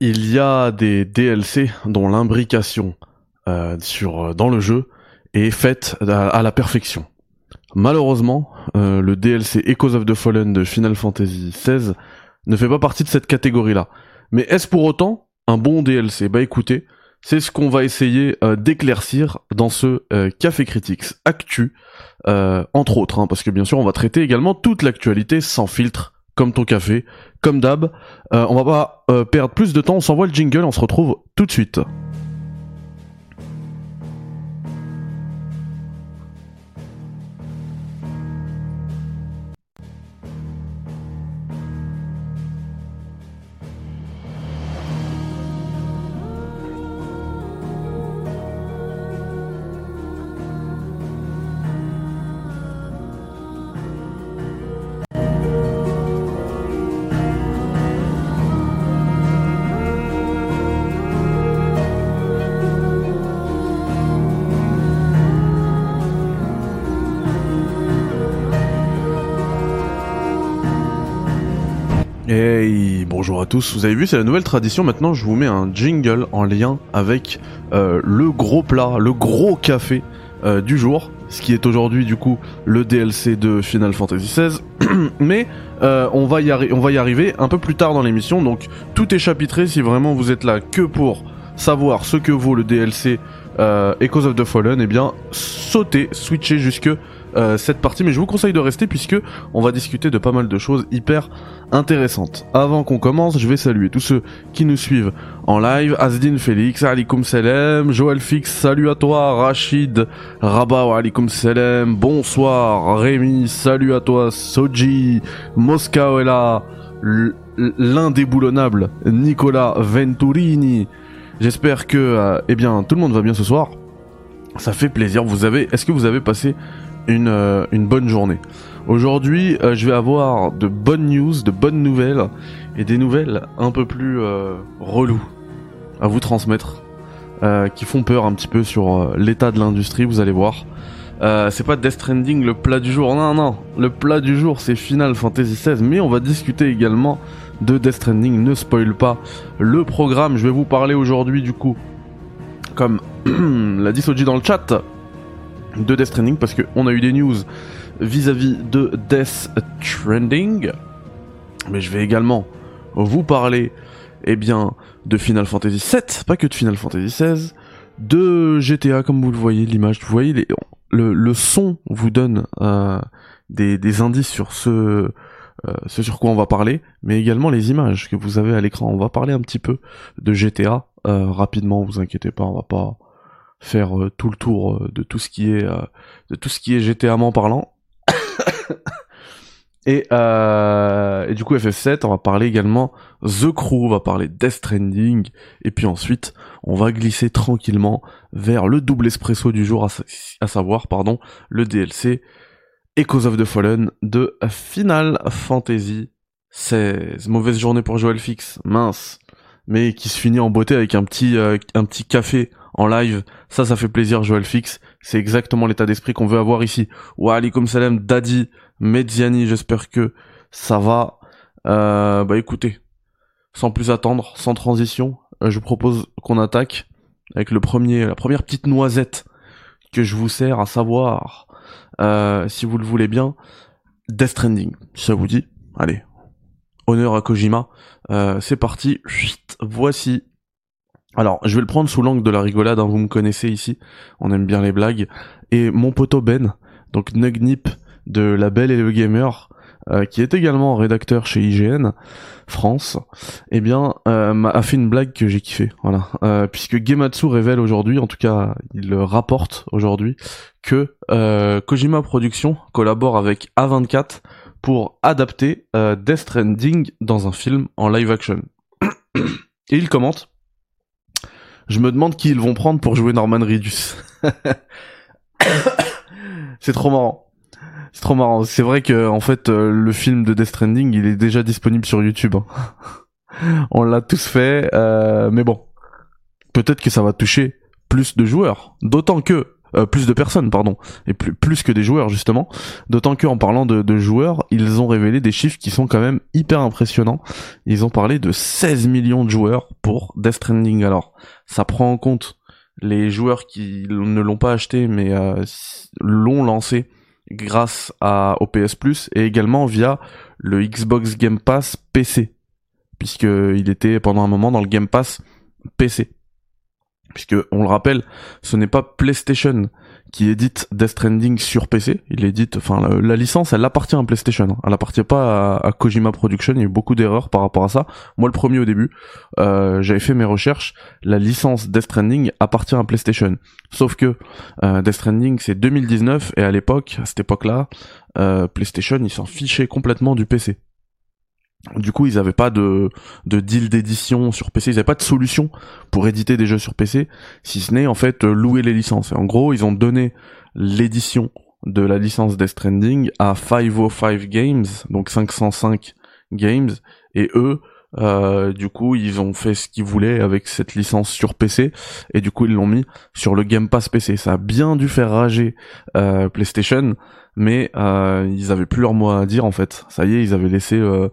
il y a des DLC dont l'imbrication euh, sur dans le jeu est faite à, la perfection. Malheureusement, euh, le DLC Echoes of the Fallen de Final Fantasy XVI ne fait pas partie de cette catégorie-là. Mais est-ce pour autant un bon DLC Bah écoutez, c'est ce qu'on va essayer euh, d'éclaircir dans ce Café Critics Actu, entre autres, hein, parce que bien sûr on va traiter également toute l'actualité sans filtre comme ton café, comme d'hab. Euh, on va pas euh, perdre plus de temps, on s'envoie le jingle, on se retrouve tout de suite. Vous avez vu, c'est la nouvelle tradition. Maintenant, je vous mets un jingle en lien avec euh, le gros plat, le gros café euh, du jour, ce qui est aujourd'hui du coup le DLC de Final Fantasy XVI. Mais euh, on, va y on va y arriver un peu plus tard dans l'émission, donc tout est chapitré si vraiment vous êtes là que pour savoir ce que vaut le DLC Echoes of the Fallen, eh bien sautez, switchez jusque euh, cette partie, mais je vous conseille de rester puisque on va discuter de pas mal de choses hyper intéressantes. Avant qu'on commence, je vais saluer tous ceux qui nous suivent en live. Asdin Félix, alikum salam, Joël Fix, salut à toi, Rachid, Rabat, alikum salam, bonsoir, Rémi, salut à toi, Soji, là, l'indéboulonnable Nicolas Venturini. J'espère que, euh, eh bien, tout le monde va bien ce soir. Ça fait plaisir. Vous avez, est-ce que vous avez passé une, euh, une bonne journée. Aujourd'hui, euh, je vais avoir de bonnes news, de bonnes nouvelles et des nouvelles un peu plus euh, reloues à vous transmettre, qui font peur un petit peu sur l'état de l'industrie. Vous allez voir. c'est pas Death Stranding le plat du jour. Non, non. Le plat du jour, c'est Final Fantasy XVI. Mais on va discuter également de Death Stranding. Ne spoil pas le programme. Je vais vous parler aujourd'hui du coup, comme l'a dit Soji dans le chat, de Death Stranding parce qu'on a eu des news vis-à-vis de Death Stranding. Mais je vais également vous parler eh bien, de Final Fantasy VII, pas que de Final Fantasy XVI, de GTA comme vous le voyez, l'image, vous voyez, le, le, son vous donne euh, des, des, indices sur ce, euh, ce sur quoi on va parler, mais également les images que vous avez à l'écran. On va parler un petit peu de GTA euh, rapidement, vous inquiétez pas, on va pas faire euh, tout le tour euh, de tout ce qui est euh, de tout ce qui est GTA en parlant. et, et du coup FF7, on va parler également The Crew, on va parler Death Stranding, et puis ensuite on va glisser tranquillement vers le double espresso du jour, à, savoir pardon le DLC Echoes of the Fallen de Final Fantasy 16. Mauvaise journée pour Joel Fix, mince, mais qui se finit en beauté avec un petit un petit café en live. Ça, ça fait plaisir, Joël Fix. C'est exactement l'état d'esprit qu'on veut avoir ici. Wa alaikum salam, Daddy, Mediani, j'espère que ça va. Euh, bah écoutez, sans plus attendre, sans transition, euh, je propose qu'on attaque avec le premier, la première petite noisette que je vous sers, à savoir, euh, si vous le voulez bien, Death Stranding. Ça vous dit, allez, honneur à Kojima. Euh, c'est parti. Voici alors, je vais le prendre sous l'angle de la rigolade, hein, vous me connaissez ici, on aime bien les blagues. Et mon poteau Ben, donc Nugnip de La Belle et le Gamer, euh, qui est également rédacteur chez IGN France, eh bien, euh, a fait une blague que j'ai kiffé, voilà. Euh, puisque Gematsu révèle aujourd'hui, en tout cas, il rapporte aujourd'hui, que Kojima Productions collabore avec A24 pour adapter Death Stranding dans un film en live action. Et il commente je me demande qui ils vont prendre pour jouer Norman Reedus. c'est trop marrant. C'est trop marrant. C'est vrai que en fait euh, le film de Death Stranding, il est déjà disponible sur YouTube. Hein. On l'a tous fait, euh, mais bon, peut-être que ça va toucher plus de joueurs. D'autant que euh, plus de personnes, pardon, et plus, que des joueurs justement. D'autant que en parlant de, de, joueurs, ils ont révélé des chiffres qui sont quand même hyper impressionnants. Ils ont parlé de 16 millions de joueurs pour Death Stranding. Alors, ça prend en compte les joueurs qui ne l'ont pas acheté mais euh, l'ont lancé grâce à au PS Plus et également via le Xbox Game Pass PC puisque il était pendant un moment dans le Game Pass PC puisque on le rappelle, ce n'est pas PlayStation qui édite Death Stranding sur PC. Il édite, enfin, la, licence, elle appartient à PlayStation. Elle appartient pas à, Kojima Production. Il y a eu beaucoup d'erreurs par rapport à ça. Moi, le premier au début, euh, j'avais fait mes recherches. La licence Death Stranding appartient à PlayStation. Sauf que euh, Death Stranding, c'est 2019 et à l'époque, à cette époque-là, euh, PlayStation, ils s'en fichaient complètement du PC. Du coup, ils n'avaient pas de, de deal d'édition sur PC, ils n'avaient pas de solution pour éditer des jeux sur PC, si ce n'est en fait louer les licences. en gros, ils ont donné l'édition de la licence Death Stranding à 505 Games, donc 505 Games, et eux, euh, du coup, ils ont fait ce qu'ils voulaient avec cette licence sur PC, et du coup, ils l'ont mis sur le Game Pass PC. Ça a bien dû faire rager euh, PlayStation, mais euh, ils avaient plus leur mot à dire en fait. Ça y est, ils avaient laissé euh,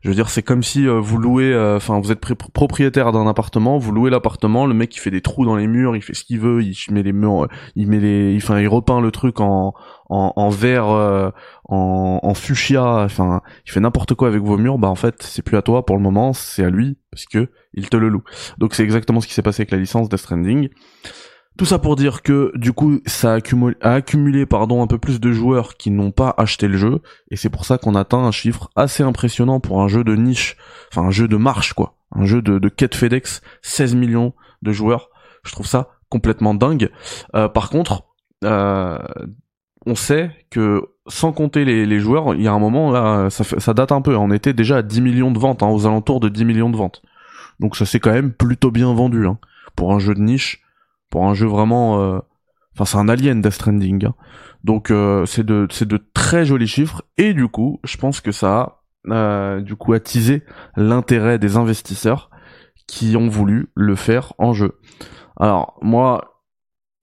je veux dire, c'est comme si euh, vous louez, euh, enfin, vous êtes propriétaire d'un appartement, vous louez l'appartement, le mec il fait des trous dans les murs, il fait ce qu'il veut, il met les murs, il met les, enfin, il repeint le truc en en, en vert, euh, en, en fuchsia, enfin, il fait n'importe quoi avec vos murs. Bah en fait, c'est plus à toi pour le moment, c'est à lui parce que il te le loue. Donc c'est exactement ce qui s'est passé avec la licence Death Stranding. Tout ça pour dire que du coup ça a accumulé, pardon un peu plus de joueurs qui n'ont pas acheté le jeu et c'est pour ça qu'on atteint un chiffre assez impressionnant pour un jeu de niche, enfin un jeu de marche quoi, un jeu de, quête FedEx, 16 millions de joueurs. Je trouve ça complètement dingue. Euh, par contre, euh, on sait que sans compter les, joueurs, il y a un moment là, ça, date un peu. On était déjà à 10 millions de ventes, hein, aux alentours de 10 millions de ventes. Donc ça s'est quand même plutôt bien vendu hein, pour un jeu de niche pour un jeu vraiment euh, enfin c'est un alien Death Stranding hein. donc euh, c'est de c'est de très jolis chiffres. Et du coup je pense que ça a euh, du coup attisé l'intérêt des investisseurs qui ont voulu le faire en jeu. Alors moi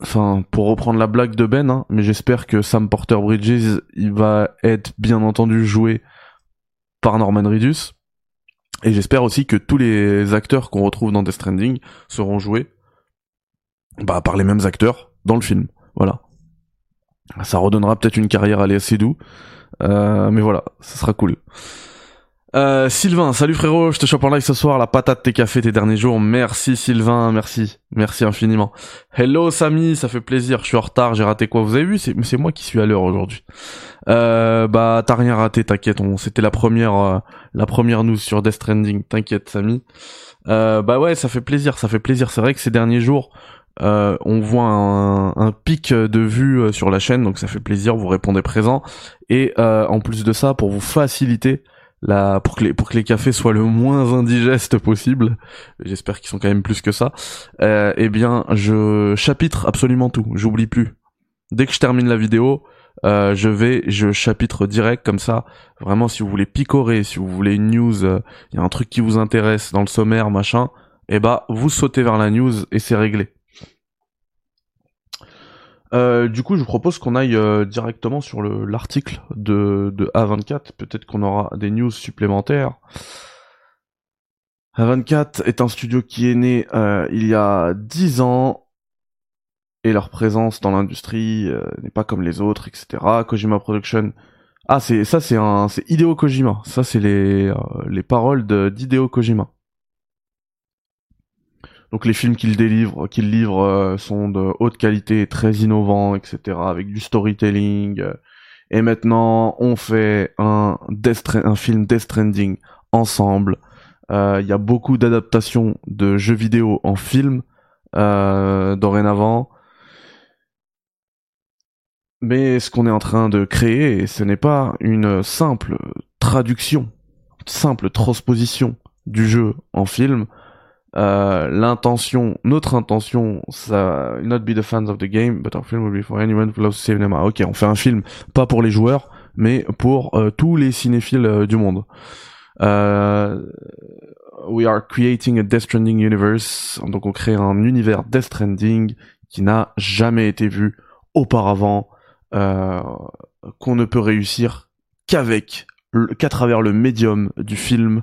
enfin pour reprendre la blague de Ben hein, mais j'espère que Sam Porter Bridges il va être bien entendu joué par Norman Reedus. Et j'espère aussi que tous les acteurs qu'on retrouve dans Death Stranding seront joués bah, par les mêmes acteurs dans le film. Voilà. Ça redonnera peut-être une carrière à Léa Seydoux. Euh, mais voilà, ça sera cool. Euh, Sylvain, salut frérot, je te chope en live ce soir, la patate, tes cafés, tes derniers jours. Merci Sylvain, merci, merci infiniment. Hello Samy, ça fait plaisir, je suis en retard, j'ai raté quoi Vous avez vu, c'est moi qui suis à l'heure aujourd'hui. Euh, bah t'as rien raté, t'inquiète, c'était la première, euh, la première news sur Death Stranding, t'inquiète Samy. Euh, bah ouais, ça fait plaisir, ça fait plaisir. C'est vrai que ces derniers jours, euh, on voit un, pic de vues euh, sur la chaîne, donc ça fait plaisir, vous répondez présent. Et euh, en plus de ça, pour vous faciliter la, pour que les pour que les cafés soient le moins indigestes possible, j'espère qu'ils sont quand même plus que ça. eh bien, je chapitre absolument tout, j'oublie plus. Dès que je termine la vidéo, je vais, je chapitre direct comme ça. Vraiment, si vous voulez picorer, si vous voulez une news, il y a un truc qui vous intéresse dans le sommaire, machin, eh bah vous sautez vers la news et c'est réglé. Euh, du coup, je vous propose qu'on aille euh, directement sur l'article de, de A24. Peut-être qu'on aura des news supplémentaires. A24 est un studio qui est né euh, il y a 10 ans et leur présence dans l'industrie n'est pas comme les autres, etc. Kojima Production. Ah, c'est ça, c'est un, c'est Hideo Kojima. Ça, c'est les les paroles d'Hideo Kojima. Donc les films qu'il délivre, qu'il livre euh, sont de haute qualité, très innovants, etc. Avec du storytelling. Euh. et maintenant, on fait un, film Death Stranding ensemble. Euh, il y a beaucoup d'adaptations de jeux vidéo en film dorénavant. Mais ce qu'on est en train de créer, ce n'est pas une simple traduction, simple transposition du jeu en film, euh, l'intention, notre intention, ça, not be the fans of the game, but our film will be for anyone who loves cinema. Ok, on fait un film pas pour les joueurs, mais pour euh, tous les cinéphiles euh, du monde. we are creating a Death Stranding universe, donc on crée un univers Death Stranding qui n'a jamais été vu auparavant, qu'on ne peut réussir qu'avec, qu'à travers le médium du film.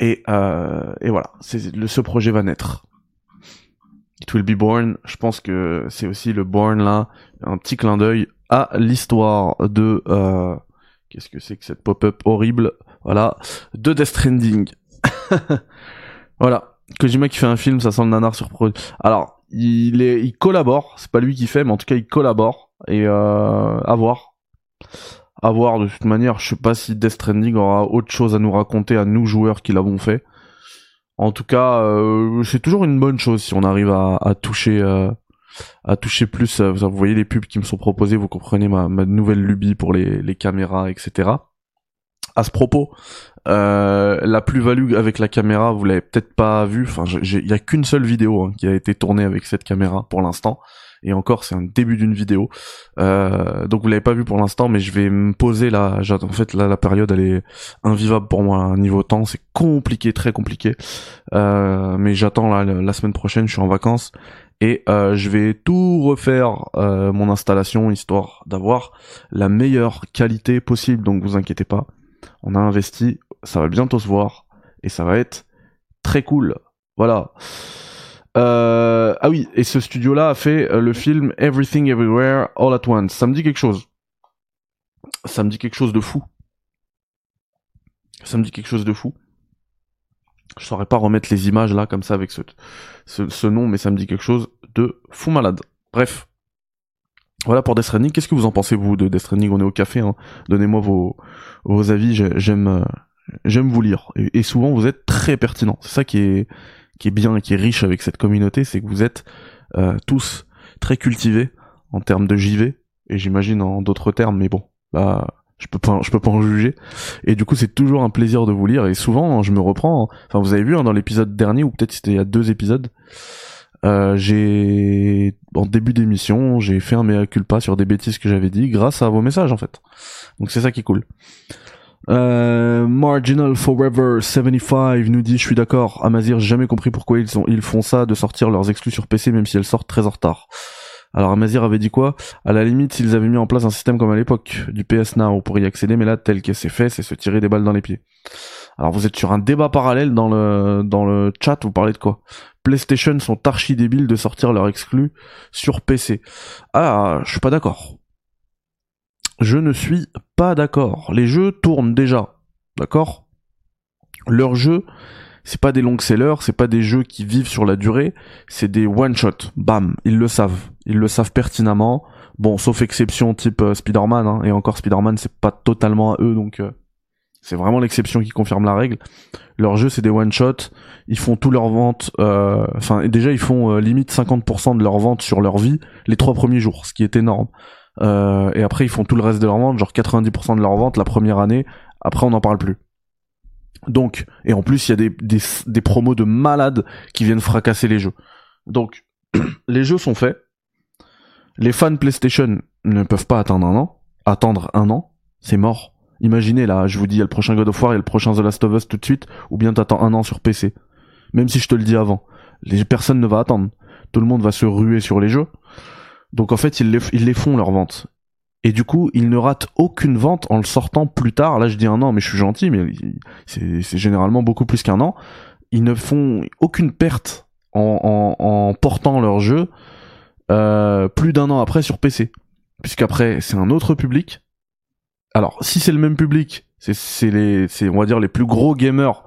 Et, euh, et voilà, le, ce projet va naître. It will be born. Je pense que c'est aussi le born là, un petit clin d'œil à l'histoire de euh, qu'est-ce que c'est que cette pop-up horrible, voilà, de Death Stranding. voilà, Kojima qui fait un film, ça sent le nanar sur. Alors, il est, il collabore, c'est pas lui qui fait, mais en tout cas il collabore et euh, à voir. À voir de toute manière, je sais pas si Death Stranding aura autre chose à nous raconter à nous joueurs qui l'avons fait. En tout cas, euh, c'est toujours une bonne chose si on arrive à, toucher euh, à toucher plus. Euh, vous voyez les pubs qui me sont proposées, vous comprenez ma, nouvelle lubie pour les, caméras, etc. À ce propos, euh, la plus-value avec la caméra, vous l'avez peut-être pas vu. Enfin, il y a qu'une seule vidéo hein, qui a été tournée avec cette caméra pour l'instant. Et encore, c'est un début d'une vidéo. Euh, donc vous l'avez pas vu pour l'instant, mais je vais me poser là. En fait, là, la période, elle est invivable pour moi. Niveau temps, c'est compliqué, très compliqué. Euh, mais j'attends la, la semaine prochaine. Je suis en vacances et euh, je vais tout refaire euh, mon installation histoire d'avoir la meilleure qualité possible. Donc vous inquiétez pas on a investi, ça va bientôt se voir, et ça va être très cool. Voilà. Euh, ah oui, et ce studio-là a fait euh, le film Everything Everywhere All at Once. Ça me dit quelque chose. Ça me dit quelque chose de fou. Ça me dit quelque chose de fou. Je saurais pas remettre les images là comme ça avec ce, nom, mais ça me dit quelque chose de fou malade. Bref, voilà pour Death Stranding. Qu'est-ce que vous en pensez vous de Death Stranding? On est au café. Hein. Donnez-moi vos avis. J'aime j'aime vous lire. Et, souvent vous êtes très pertinent. C'est ça qui est qui est bien et qui est riche avec cette communauté, c'est que vous êtes euh, tous très cultivés en termes de JV et j'imagine en d'autres termes. Mais bon, là je peux pas je peux pas en juger. Et du coup c'est toujours un plaisir de vous lire et souvent je me reprends. Enfin vous avez vu hein, dans l'épisode dernier ou peut-être c'était il y a deux épisodes. Euh, j'ai en début d'émission, j'ai fait un mea culpa sur des bêtises que j'avais dit grâce à vos messages en fait. Donc c'est ça qui est cool. Euh, Marginal Forever 75 nous dit je suis d'accord, Amazir, jamais compris pourquoi ils, sont, ils font ça de sortir leurs exclus sur PC même si elles sortent très en retard. Alors Amazir avait dit quoi? À la limite, s'ils avaient mis en place un système comme à l'époque du PS Now pour y accéder, mais là tel que c'est fait, c'est se tirer des balles dans les pieds. Alors vous êtes sur un débat parallèle dans le dans le chat, vous parlez de quoi? PlayStation sont archi débiles de sortir leur exclus sur PC. Ah, je suis pas d'accord. Je ne suis pas d'accord. Les jeux tournent déjà, d'accord? Leurs jeux, c'est pas des longs sellers, c'est pas des jeux qui vivent sur la durée, c'est des one shot. Bam, ils le savent, ils le savent pertinemment. Bon, sauf exception type euh, Spider-Man, hein, et encore Spider-Man, c'est pas totalement à eux, donc euh, c'est vraiment l'exception qui confirme la règle. Leurs jeux, c'est des one-shots. Ils font tout leur vente. Euh, enfin, déjà, ils font limite 50% de leur vente sur leur vie les trois premiers jours, ce qui est énorme. Euh, et après, ils font tout le reste de leur vente, genre 90% de leur vente la première année. Après, on n'en parle plus. Donc, et en plus, il y a des, des, des promos de malades qui viennent fracasser les jeux. Donc, les jeux sont faits. Les fans PlayStation ne peuvent pas attendre un an. Attendre un an, c'est mort Imaginez là, je vous dis, il y a le prochain God of War et le prochain The Last of Us tout de suite, ou bien t'attends un an sur PC. Même si je te le dis avant. Les personnes ne va attendre. Tout le monde va se ruer sur les jeux. Donc en fait, ils les, font leur vente. Et du coup, ils ne ratent aucune vente en le sortant plus tard. Là, je dis un an, mais je suis gentil, mais c'est généralement beaucoup plus qu'un an. Ils ne font aucune perte en, en, portant leur jeu euh, plus d'un an après sur PC. Puisqu'après, c'est un autre public alors si c'est le même public, c'est les, on va dire les plus gros gamers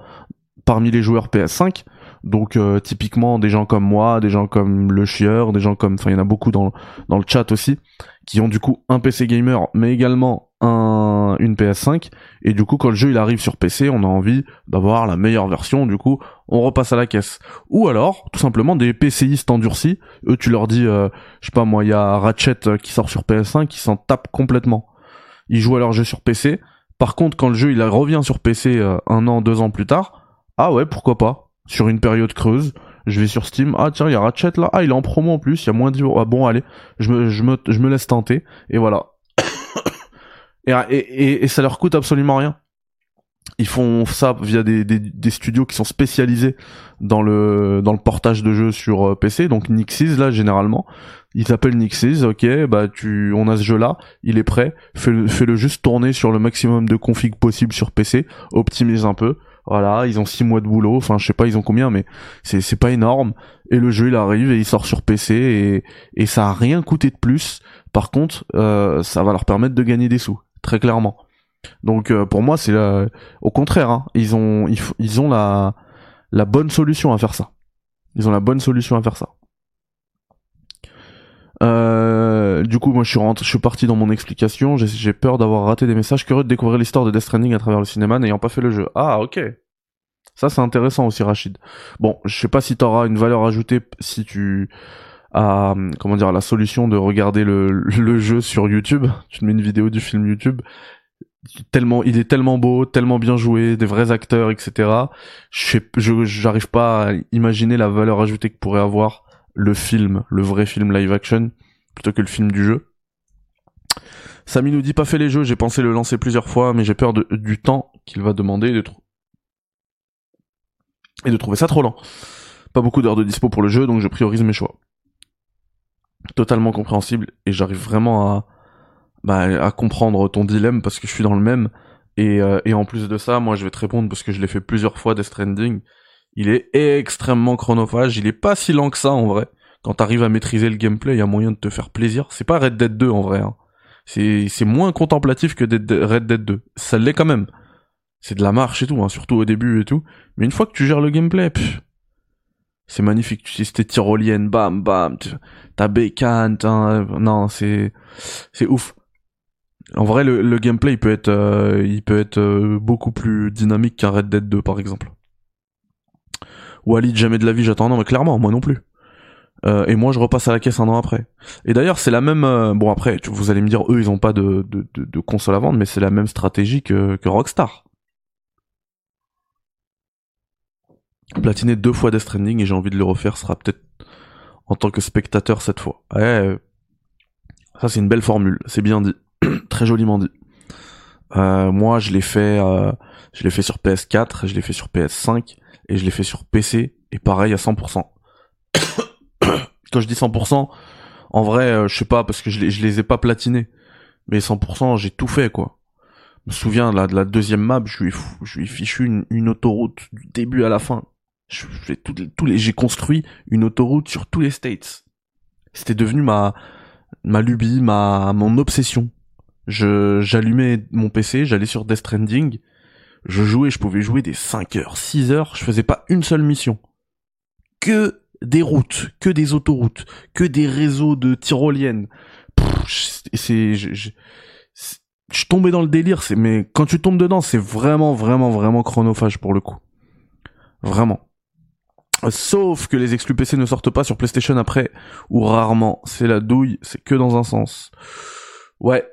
parmi les joueurs PS5. Donc euh, typiquement des gens comme moi, des gens comme le chieur, des gens comme, enfin il y en a beaucoup dans dans le chat aussi, qui ont du coup un PC gamer, mais également un une PS5. Et du coup quand le jeu il arrive sur PC, on a envie d'avoir la meilleure version. Du coup on repasse à la caisse. Ou alors tout simplement des PCistes endurcis. Eux tu leur dis, euh, je sais pas moi, il y a Ratchet euh, qui sort sur PS5, qui s'en tape complètement ils jouent à leur jeu sur PC. Par contre, quand le jeu il revient sur PC euh, un an, deux ans plus tard, ah ouais, pourquoi pas Sur une période creuse, je vais sur Steam, ah tiens, il y a Ratchet là, ah il est en promo en plus, il y a moins de ah bon allez, je me, je me, je me laisse tenter, et voilà. et, et, et, ça leur coûte absolument rien. ils font ça via des, des, des, studios qui sont spécialisés dans le dans le portage de jeux sur euh, PC donc Nixis là généralement. Ils s'appellent Nixis. Ok bah tu on a ce jeu là il est prêt. Fais le, fais le juste tourner sur le maximum de config possible sur PC optimise un peu voilà ils ont six mois de boulot enfin je sais pas ils ont combien mais c'est c'est pas énorme et le jeu il arrive et il sort sur PC et et ça a rien coûté de plus par contre euh, ça va leur permettre de gagner des sous très clairement donc euh, pour moi, c'est au contraire. Hein, ils ont ils, ont la la bonne solution à faire ça. Ils ont la bonne solution à faire ça. Euh, du coup, moi, je suis rentré, je suis parti dans mon explication. J'ai peur d'avoir raté des messages. Curieux de découvrir l'histoire de Death Stranding à travers le cinéma, n'ayant pas fait le jeu. Ah, ok. Ça, c'est intéressant aussi, Rachid. Bon, je sais pas si t'auras une valeur ajoutée si tu as, comment dire, la solution de regarder le, le jeu sur YouTube. Tu te mets une vidéo du film YouTube tellement il est tellement beau tellement bien joué des vrais acteurs etc je j'arrive pas à imaginer la valeur ajoutée que pourrait avoir le film le vrai film live action plutôt que le film du jeu Samy nous dit pas fait les jeux j'ai pensé le lancer plusieurs fois mais j'ai peur du temps qu'il va demander et de, et de trouver ça trop lent pas beaucoup d'heures de dispo pour le jeu donc je priorise mes choix totalement compréhensible et j'arrive vraiment à bah, comprendre ton dilemme parce que je suis dans le même. Et, euh, et en plus de ça, moi je vais te répondre parce que je l'ai fait plusieurs fois Death Stranding. Il est extrêmement chronophage, il est pas si lent que ça en vrai. Quand t'arrives à maîtriser le gameplay, il y a moyen de te faire plaisir. C'est pas Red Dead 2 en vrai. Hein. C'est, moins contemplatif que Red Dead 2. Ça l'est quand même. C'est de la marche et tout, hein, surtout au début et tout. Mais une fois que tu gères le gameplay, c'est magnifique. Tu sais, tes tyroliennes, bam, bam, ta bécane, non, c'est, c'est ouf. En vrai, le, gameplay il peut être, euh, il peut être euh, beaucoup plus dynamique qu'un Red Dead 2 par exemple. Walid, jamais de la vie, j'attends. Non, mais clairement, moi non plus. Euh, et moi, je repasse à la caisse un an après. Et d'ailleurs, c'est la même. bon, après, vous allez me dire, eux, ils ont pas de, de, console à vendre, mais c'est la même stratégie que, que Rockstar. Platiner deux fois Death Stranding et j'ai envie de le refaire, sera peut-être en tant que spectateur cette fois. Ouais, ça c'est une belle formule, c'est bien dit. très joliment dit. Euh, moi, je l'ai fait, euh, je l'ai fait sur PS4, je l'ai fait sur PS5 et je l'ai fait sur PC et pareil à 100%. Quand je dis 100%, en vrai, euh, je sais pas parce que je je les ai pas platinés, mais 100%, j'ai tout fait quoi. Je me souviens là de la deuxième map, je lui, je ai fichu une, une, autoroute du début à la fin. Je, les, j'ai construit une autoroute sur tous les states. C'était devenu ma, ma lubie, ma, mon obsession. Je, j'allumais mon PC, j'allais sur Death Stranding, je jouais, je pouvais jouer des 5 heures, 6 heures, je faisais pas une seule mission. Que des routes, que des autoroutes, que des réseaux de tyroliennes. C'est, je, je, je tombais dans le délire, c'est, mais quand tu tombes dedans, c'est vraiment, vraiment, vraiment chronophage pour le coup. Vraiment. Sauf que les exclus PC ne sortent pas sur PlayStation après, ou rarement. C'est la douille, c'est que dans un sens. Ouais,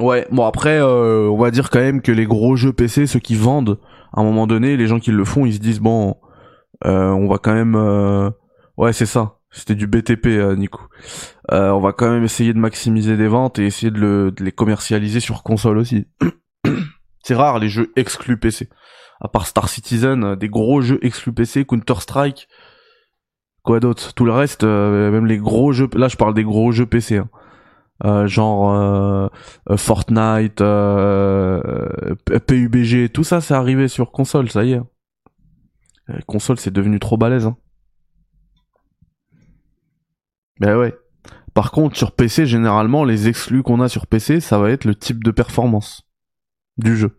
Ouais, bon après, euh, on va dire quand même que les gros jeux PC, ceux qui vendent, à un moment donné, les gens qui le font, ils se disent bon, euh, on va quand même, euh, ouais c'est ça, c'était du BTP, Nico. on va quand même essayer de maximiser des ventes et essayer de, de les commercialiser sur console aussi. c'est rare les jeux exclus PC. À part Star Citizen, des gros jeux exclus PC, Counter Strike, quoi d'autre? Tout le reste, même les gros jeux, là je parle des gros jeux PC. Hein. Euh, genre euh, euh, Fortnite, PUBG, tout ça c'est arrivé sur console, ça y est. console c'est devenu trop balèze. Hein. Ben ouais. Par contre, sur PC, généralement, les exclus qu'on a sur PC, ça va être le type de performance du jeu.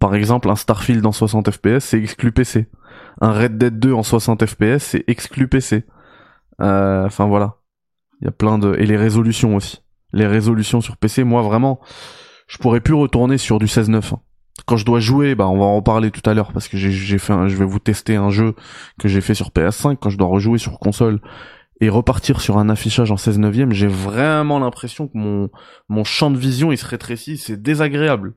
Par exemple, un Starfield en 60 FPS, c'est exclu PC. Un Red Dead 2 en 60 FPS, c'est exclu PC. Enfin voilà. Il y a plein de... Et les résolutions aussi les résolutions sur PC, moi vraiment, je pourrais plus retourner sur du 16.9. Hein. Quand je dois jouer, bah on va en parler tout à l'heure parce que j'ai fait, un, je vais vous tester un jeu que j'ai fait sur PS5. Quand je dois rejouer sur console et repartir sur un affichage en 16 neuvième, j'ai vraiment l'impression que mon mon champ de vision il se rétrécit. C'est désagréable.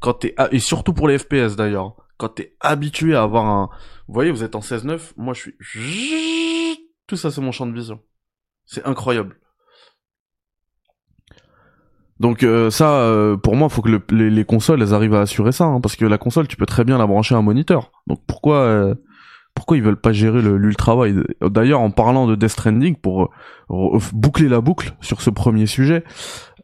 Quand t'es et surtout pour les FPS d'ailleurs. Quand t'es habitué à avoir un, vous voyez, vous êtes en 16.9, moi je suis tout ça c'est mon champ de vision. C'est incroyable. Donc euh, ça, euh, pour moi, faut que le- les, les consoles, elles arrivent à assurer ça, hein, parce que la console, tu peux très bien la brancher à un moniteur. Donc pourquoi, euh, pourquoi ils veulent pas gérer l'ultra wide? D'ailleurs, en parlant de Death Stranding, pour euh, boucler la boucle sur ce premier sujet,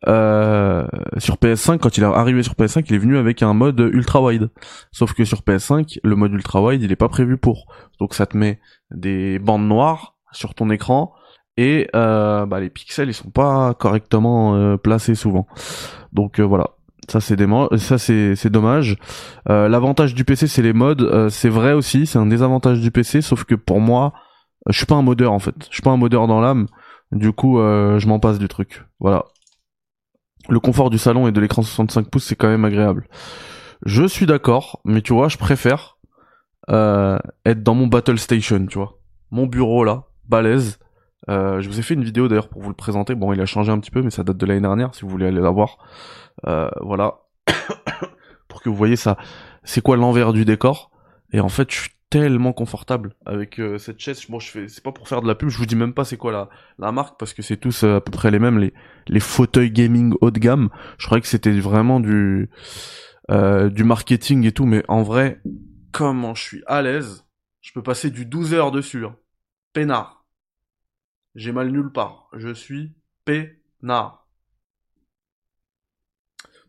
sur PS5, quand il est arrivé sur PS5, il est venu avec un mode ultra wide. Sauf que sur PS5, le mode ultra wide, il est pas prévu pour. Donc ça te met des bandes noires sur ton écran et euh, bah, les pixels ils sont pas correctement euh, placés souvent. Donc euh, voilà. Ça c'est ça c'est c'est dommage. L'avantage du PC c'est les modes, c'est vrai aussi, c'est un désavantage du PC, sauf que pour moi, je suis pas un modeur en fait. Je suis pas un modeur dans l'âme. Du coup, je m'en passe du truc. Voilà. Le confort du salon et de l'écran 65 pouces c'est quand même agréable. Je suis d'accord, mais tu vois, je préfère être dans mon battle station, tu vois. Mon bureau là, balèze. Euh, je vous ai fait une vidéo d'ailleurs pour vous le présenter. Bon, il a changé un petit peu, mais ça date de l'année dernière, si vous voulez aller la voir. Euh, voilà. pour que vous voyez ça, c'est quoi l'envers du décor. Et en fait, je suis tellement confortable avec euh, cette chaise. Bon, je fais, c'est pas pour faire de la pub. Je vous dis même pas c'est quoi la, la marque parce que c'est tous à peu près les mêmes. Les, les fauteuils gaming haut de gamme. Je croyais que c'était vraiment du, du marketing et tout, mais en vrai, comment je suis à l'aise. Je peux passer du 12 heures dessus. Hein. Peinard. J'ai mal nulle part. Je suis peinard.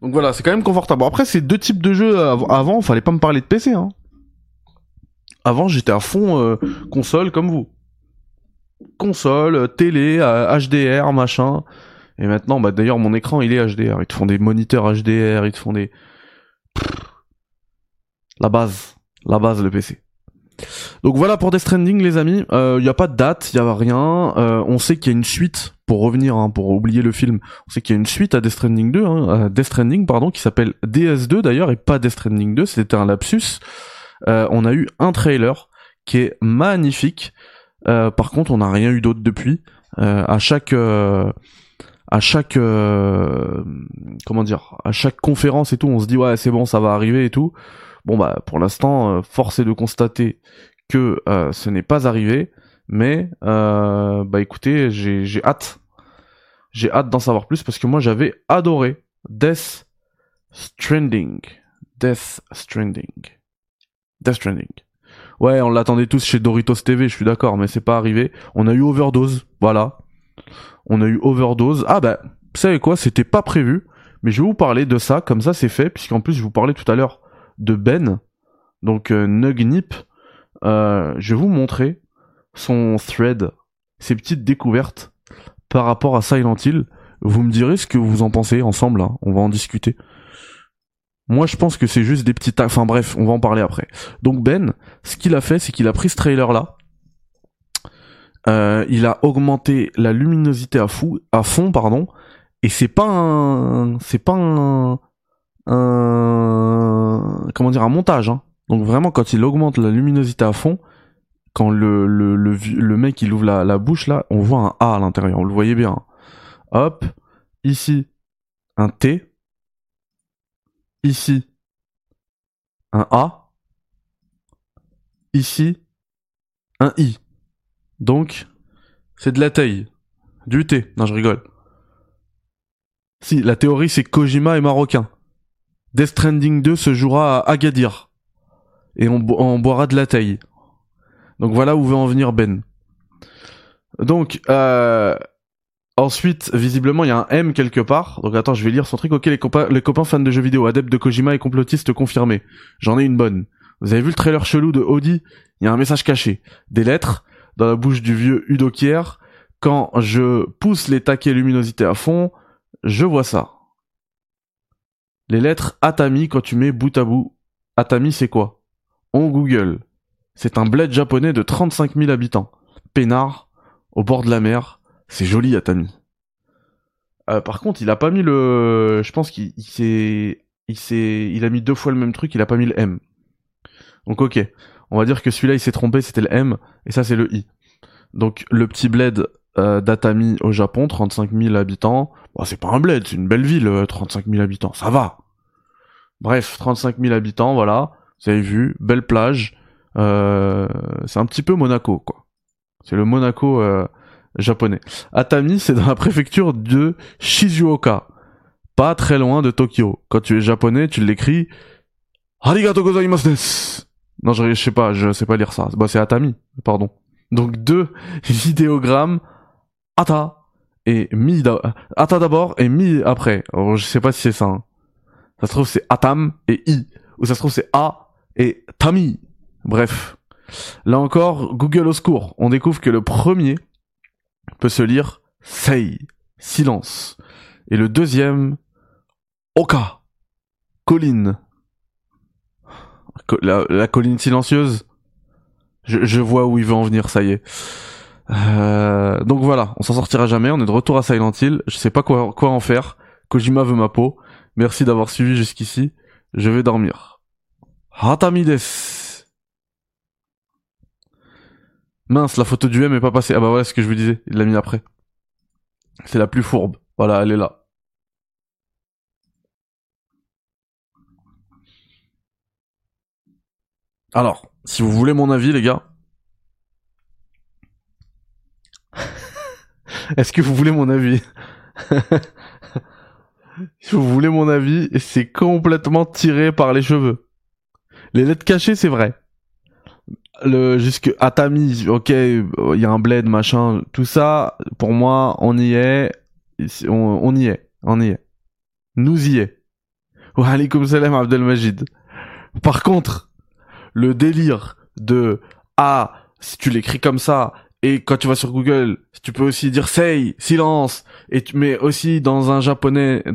Donc voilà, c'est quand même confortable. Après, c'est deux types de jeux. av- Avant, fallait pas me parler de PC. Hein. Avant, j'étais à fond euh, console comme vous. Console, euh, télé, euh, HDR, machin. Et maintenant, bah d'ailleurs, mon écran, il est HDR. Ils te font des moniteurs HDR, ils te font des... La base. La base, le PC. Donc voilà pour Death Stranding, les amis. Il euh, y a pas de date, il y a rien. Euh, on sait qu'il y a une suite, pour revenir, hein, pour oublier le film, on sait qu'il y a une suite à Death Stranding 2, hein, pardon, qui s'appelle DS2 d'ailleurs, et pas Death Stranding 2, c'était un lapsus. Euh, on a eu un trailer qui est magnifique. Par contre, on n'a rien eu d'autre depuis. À chaque... comment dire à chaque conférence et tout on se dit ouais c'est bon ça va arriver et tout bon bah pour l'instant euh, force est de constater que euh, ce n'est pas arrivé mais euh, bah écoutez j'ai hâte. J'ai hâte d'en savoir plus parce que moi j'avais adoré Death Stranding. Death Stranding. Death Stranding. Ouais on l'attendait tous chez Doritos TV je suis d'accord mais c'est pas arrivé. On a eu Overdose voilà. On a eu Overdose. Ah bah, vous savez quoi, c'était pas prévu, mais je vais vous parler de ça, comme ça c'est fait, puisqu'en plus je vous parlais tout à l'heure de Ben, donc euh, Nugnip. Euh, je vais vous montrer son thread, ses petites découvertes par rapport à Silent Hill. Vous me direz ce que vous en pensez ensemble, hein, on va en discuter. Moi je pense que c'est juste des petits... Enfin bref, on va en parler après. Donc Ben, ce qu'il a fait, c'est qu'il a pris ce trailer là, euh, il a augmenté la luminosité à fond, pardon, et c'est pas un, c'est pas un, comment dire, un montage. Hein. Donc vraiment, quand il augmente la luminosité à fond, quand le le le, mec il ouvre la, la bouche là, on voit un A à l'intérieur. Vous le voyez bien. hein. Hop, ici un T, ici un A, ici un I. Donc, c'est de la taille. Du thé. Non, je rigole. Si, la théorie, c'est Kojima est marocain. Death Stranding 2 se jouera à Agadir. Et on, bo- on boira de la taille. Donc voilà où veut en venir Ben. Donc, euh, ensuite, visiblement, il y a un M quelque part. Donc attends, je vais lire son truc. Ok, les copains, les copains fans de jeux vidéo, adeptes de Kojima et complotistes confirmés. J'en ai une bonne. Vous avez vu le trailer chelou de Audi? Il y a un message caché. Des lettres dans la bouche du vieux Udo Kier. Quand je pousse les taquets luminosité à fond, je vois ça. Les lettres Atami quand tu mets bout à bout. Atami c'est quoi? On Google. C'est un bled japonais de 35 000 habitants. Peinard, au bord de la mer. C'est joli Atami. Euh, par contre, il a pas mis le... Je pense qu'il il s'est... Il s'est... Il a mis deux fois le même truc, il a pas mis le M. Donc ok. On va dire que celui-là il s'est trompé, c'était le M, et ça c'est le I. Donc le petit bled euh, d'Atami au Japon, 35 000 habitants. C'est pas un bled, c'est une belle ville, euh, 35 000 habitants, ça va. Bref, 35 000 habitants, voilà. Vous avez vu, belle plage. Euh, c'est un petit peu Monaco, quoi. C'est le Monaco euh, japonais. Atami, c'est dans la préfecture de Shizuoka. pas très loin de Tokyo. Quand tu es japonais, tu l'écris Arigato gozaimasu. Non, je, je sais pas, je sais pas lire ça. Bah, c'est Atami, pardon. Donc deux idéogrammes, Ata et Mi. Ata d'abord et Mi après. Alors, je sais pas si c'est ça. hein. Ça se trouve c'est Atam et I. Ou ça se trouve c'est A et Tami. Bref. Là encore, Google au secours. On découvre que le premier peut se lire Sei, silence. Et le deuxième, Oka, colline. Co- La, la colline silencieuse. Je, je vois où il veut en venir, ça y est. Euh, donc voilà, on s'en sortira jamais. On est de retour à Silent Hill. Je sais pas quoi, en faire. Kojima veut ma peau. Merci d'avoir suivi jusqu'ici. Je vais dormir. Hatami desu. Mince, la photo du M est pas passée. Ah bah voilà ce que je vous disais. Il l'a mis après. C'est la plus fourbe. Voilà, elle est là. Alors, si vous voulez mon avis, les gars. Est-ce que vous voulez mon avis Si vous voulez mon avis, c'est complètement tiré par les cheveux. Les lettres cachées, c'est vrai. Le jusque Atami, ok, il y a un bled, machin, tout ça, pour moi, on y est, on, on y est, on y est. Nous y est. Wa alaykoum salam Abdelmajid. Par contre, le délire de ah, si tu l'écris comme ça, et quand tu vas sur Google, tu peux aussi dire sei, silence, et tu mets aussi dans un japonais euh,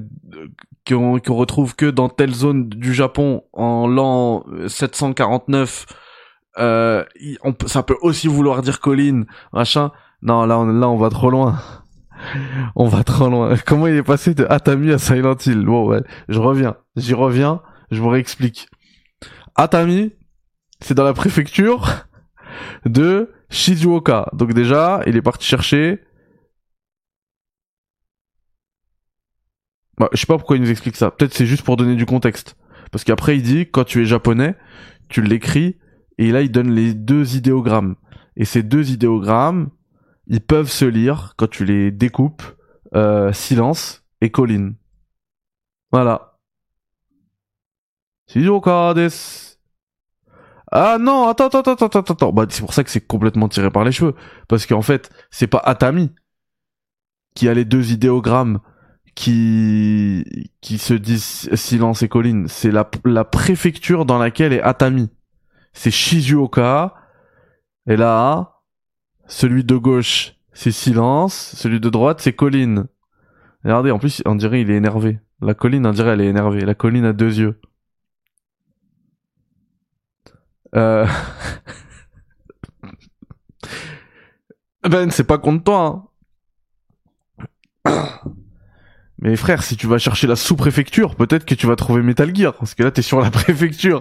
qu'on qu'on retrouve que dans telle zone du Japon en l'an 749 euh, ça peut aussi vouloir dire colline, machin. Non, là, on, là, on va trop loin. On va trop loin. Comment il est passé de Atami à Silent Hill? Bon, ouais, je reviens. J'y reviens. Je vous réexplique. Atami, c'est dans la préfecture de Shizuoka. Donc déjà, il est parti chercher. Bah, je sais pas pourquoi il nous explique ça. Peut-être c'est juste pour donner du contexte. Parce qu'après, il dit, quand tu es japonais, tu l'écris, et là, il donne les deux idéogrammes. Et ces deux idéogrammes, ils peuvent se lire, quand tu les découpes, euh, silence et colline. Voilà. Shizuoka desu. Ah non, attends, attends, attends, attends, attends. Bah, c'est pour ça que c'est complètement tiré par les cheveux. Parce qu'en fait, c'est pas Atami qui a les deux idéogrammes qui, qui se disent silence et colline. C'est la, la préfecture dans laquelle est Atami. C'est Shizuoka. Et là, celui de gauche, c'est silence. Celui de droite, c'est colline. Regardez, en plus, on dirait il est énervé. La colline, on dirait elle est énervée. La colline a deux yeux. Euh... ben, c'est pas contre toi. Hein. Mais frère, si tu vas chercher la sous-préfecture, peut-être que tu vas trouver Metal Gear, parce que là t'es sur la préfecture.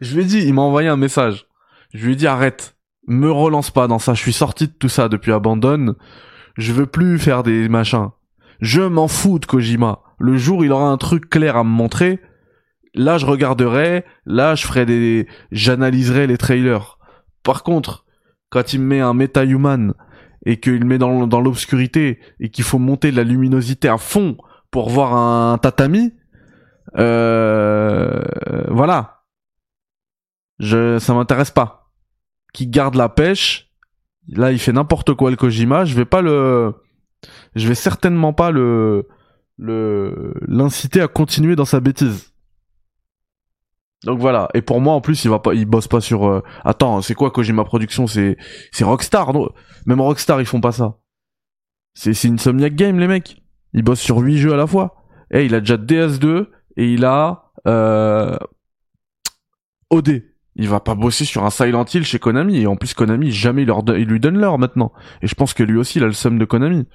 je lui ai dit, il m'a envoyé un message. Je lui ai dit arrête, me relance pas dans ça. Je suis sorti de tout ça depuis Abandon. Je veux plus faire des machins. Je m'en fous de Kojima. Le jour il aura un truc clair à me montrer, là je regarderai, là je ferai des, j'analyserai les trailers. Par contre, quand il me met un Meta-Human et qu'il met dans, l'obscurité et qu'il faut monter la luminosité à fond pour voir un tatami, euh, voilà. Je, ça m'intéresse pas. Qui garde la pêche, là il fait n'importe quoi le Kojima, je vais pas le, je vais certainement pas le, le, l'inciter à continuer dans sa bêtise. Donc voilà. Et pour moi, en plus, il va pas, il bosse pas sur. euh, Attends, c'est quoi Kojima Production? C'est, c'est Rockstar. Non? Même Rockstar, ils font pas ça. C'est, c'est Insomniac Game, les mecs. Ils bossent sur 8 jeux à la fois. Et il a déjà DS2 et il a euh, OD. Il va pas bosser sur un Silent Hill chez Konami. Et en plus, Konami, jamais il, leur il lui donne l'heure maintenant. Et je pense que lui aussi, il a le seum de Konami.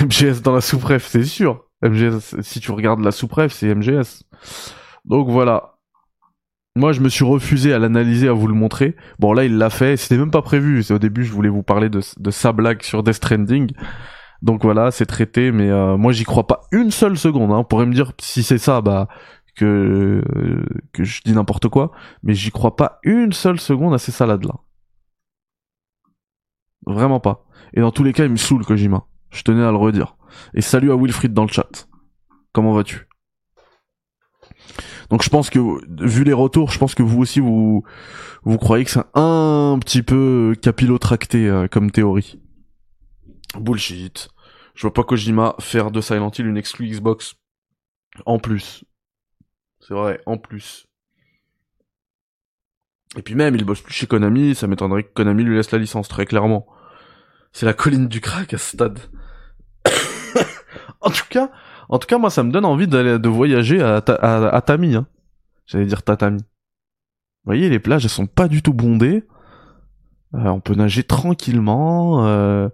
MGS dans la sous-préf, c'est sûr. MGS, si tu regardes la sous-préf, c'est MGS. Donc voilà. Moi, je me suis refusé à l'analyser, à vous le montrer. Bon, là, il l'a fait. C'était même pas prévu. Au début, je voulais vous parler de, sa blague sur Death Stranding. Donc voilà, c'est traité. Mais euh, moi, j'y crois pas une seule seconde. Hein. On pourrait me dire si c'est ça, bah que euh, je dis n'importe quoi. Mais j'y crois pas une seule seconde à ces salades-là. Vraiment pas. Et dans tous les cas, il me saoule Kojima. Je tenais à le redire. Et salut à Wilfried dans le chat. Comment vas-tu? Donc je pense que vu les retours, je pense que vous aussi vous vous croyez que c'est un petit peu capillotracté euh, comme théorie. Bullshit. Je vois pas Kojima faire de Silent Hill une exclu Xbox. En plus. C'est vrai, en plus. Et puis même, il bosse plus chez Konami, ça m'étonnerait que Konami lui laisse la licence, très clairement. C'est la colline du crack à ce stade. en tout cas, en tout cas, moi, ça me donne envie d'aller, de voyager à, à, Tami, hein. J'allais dire Tatami. Vous voyez, les plages, elles sont pas du tout bondées. Euh, on peut nager tranquillement. Euh,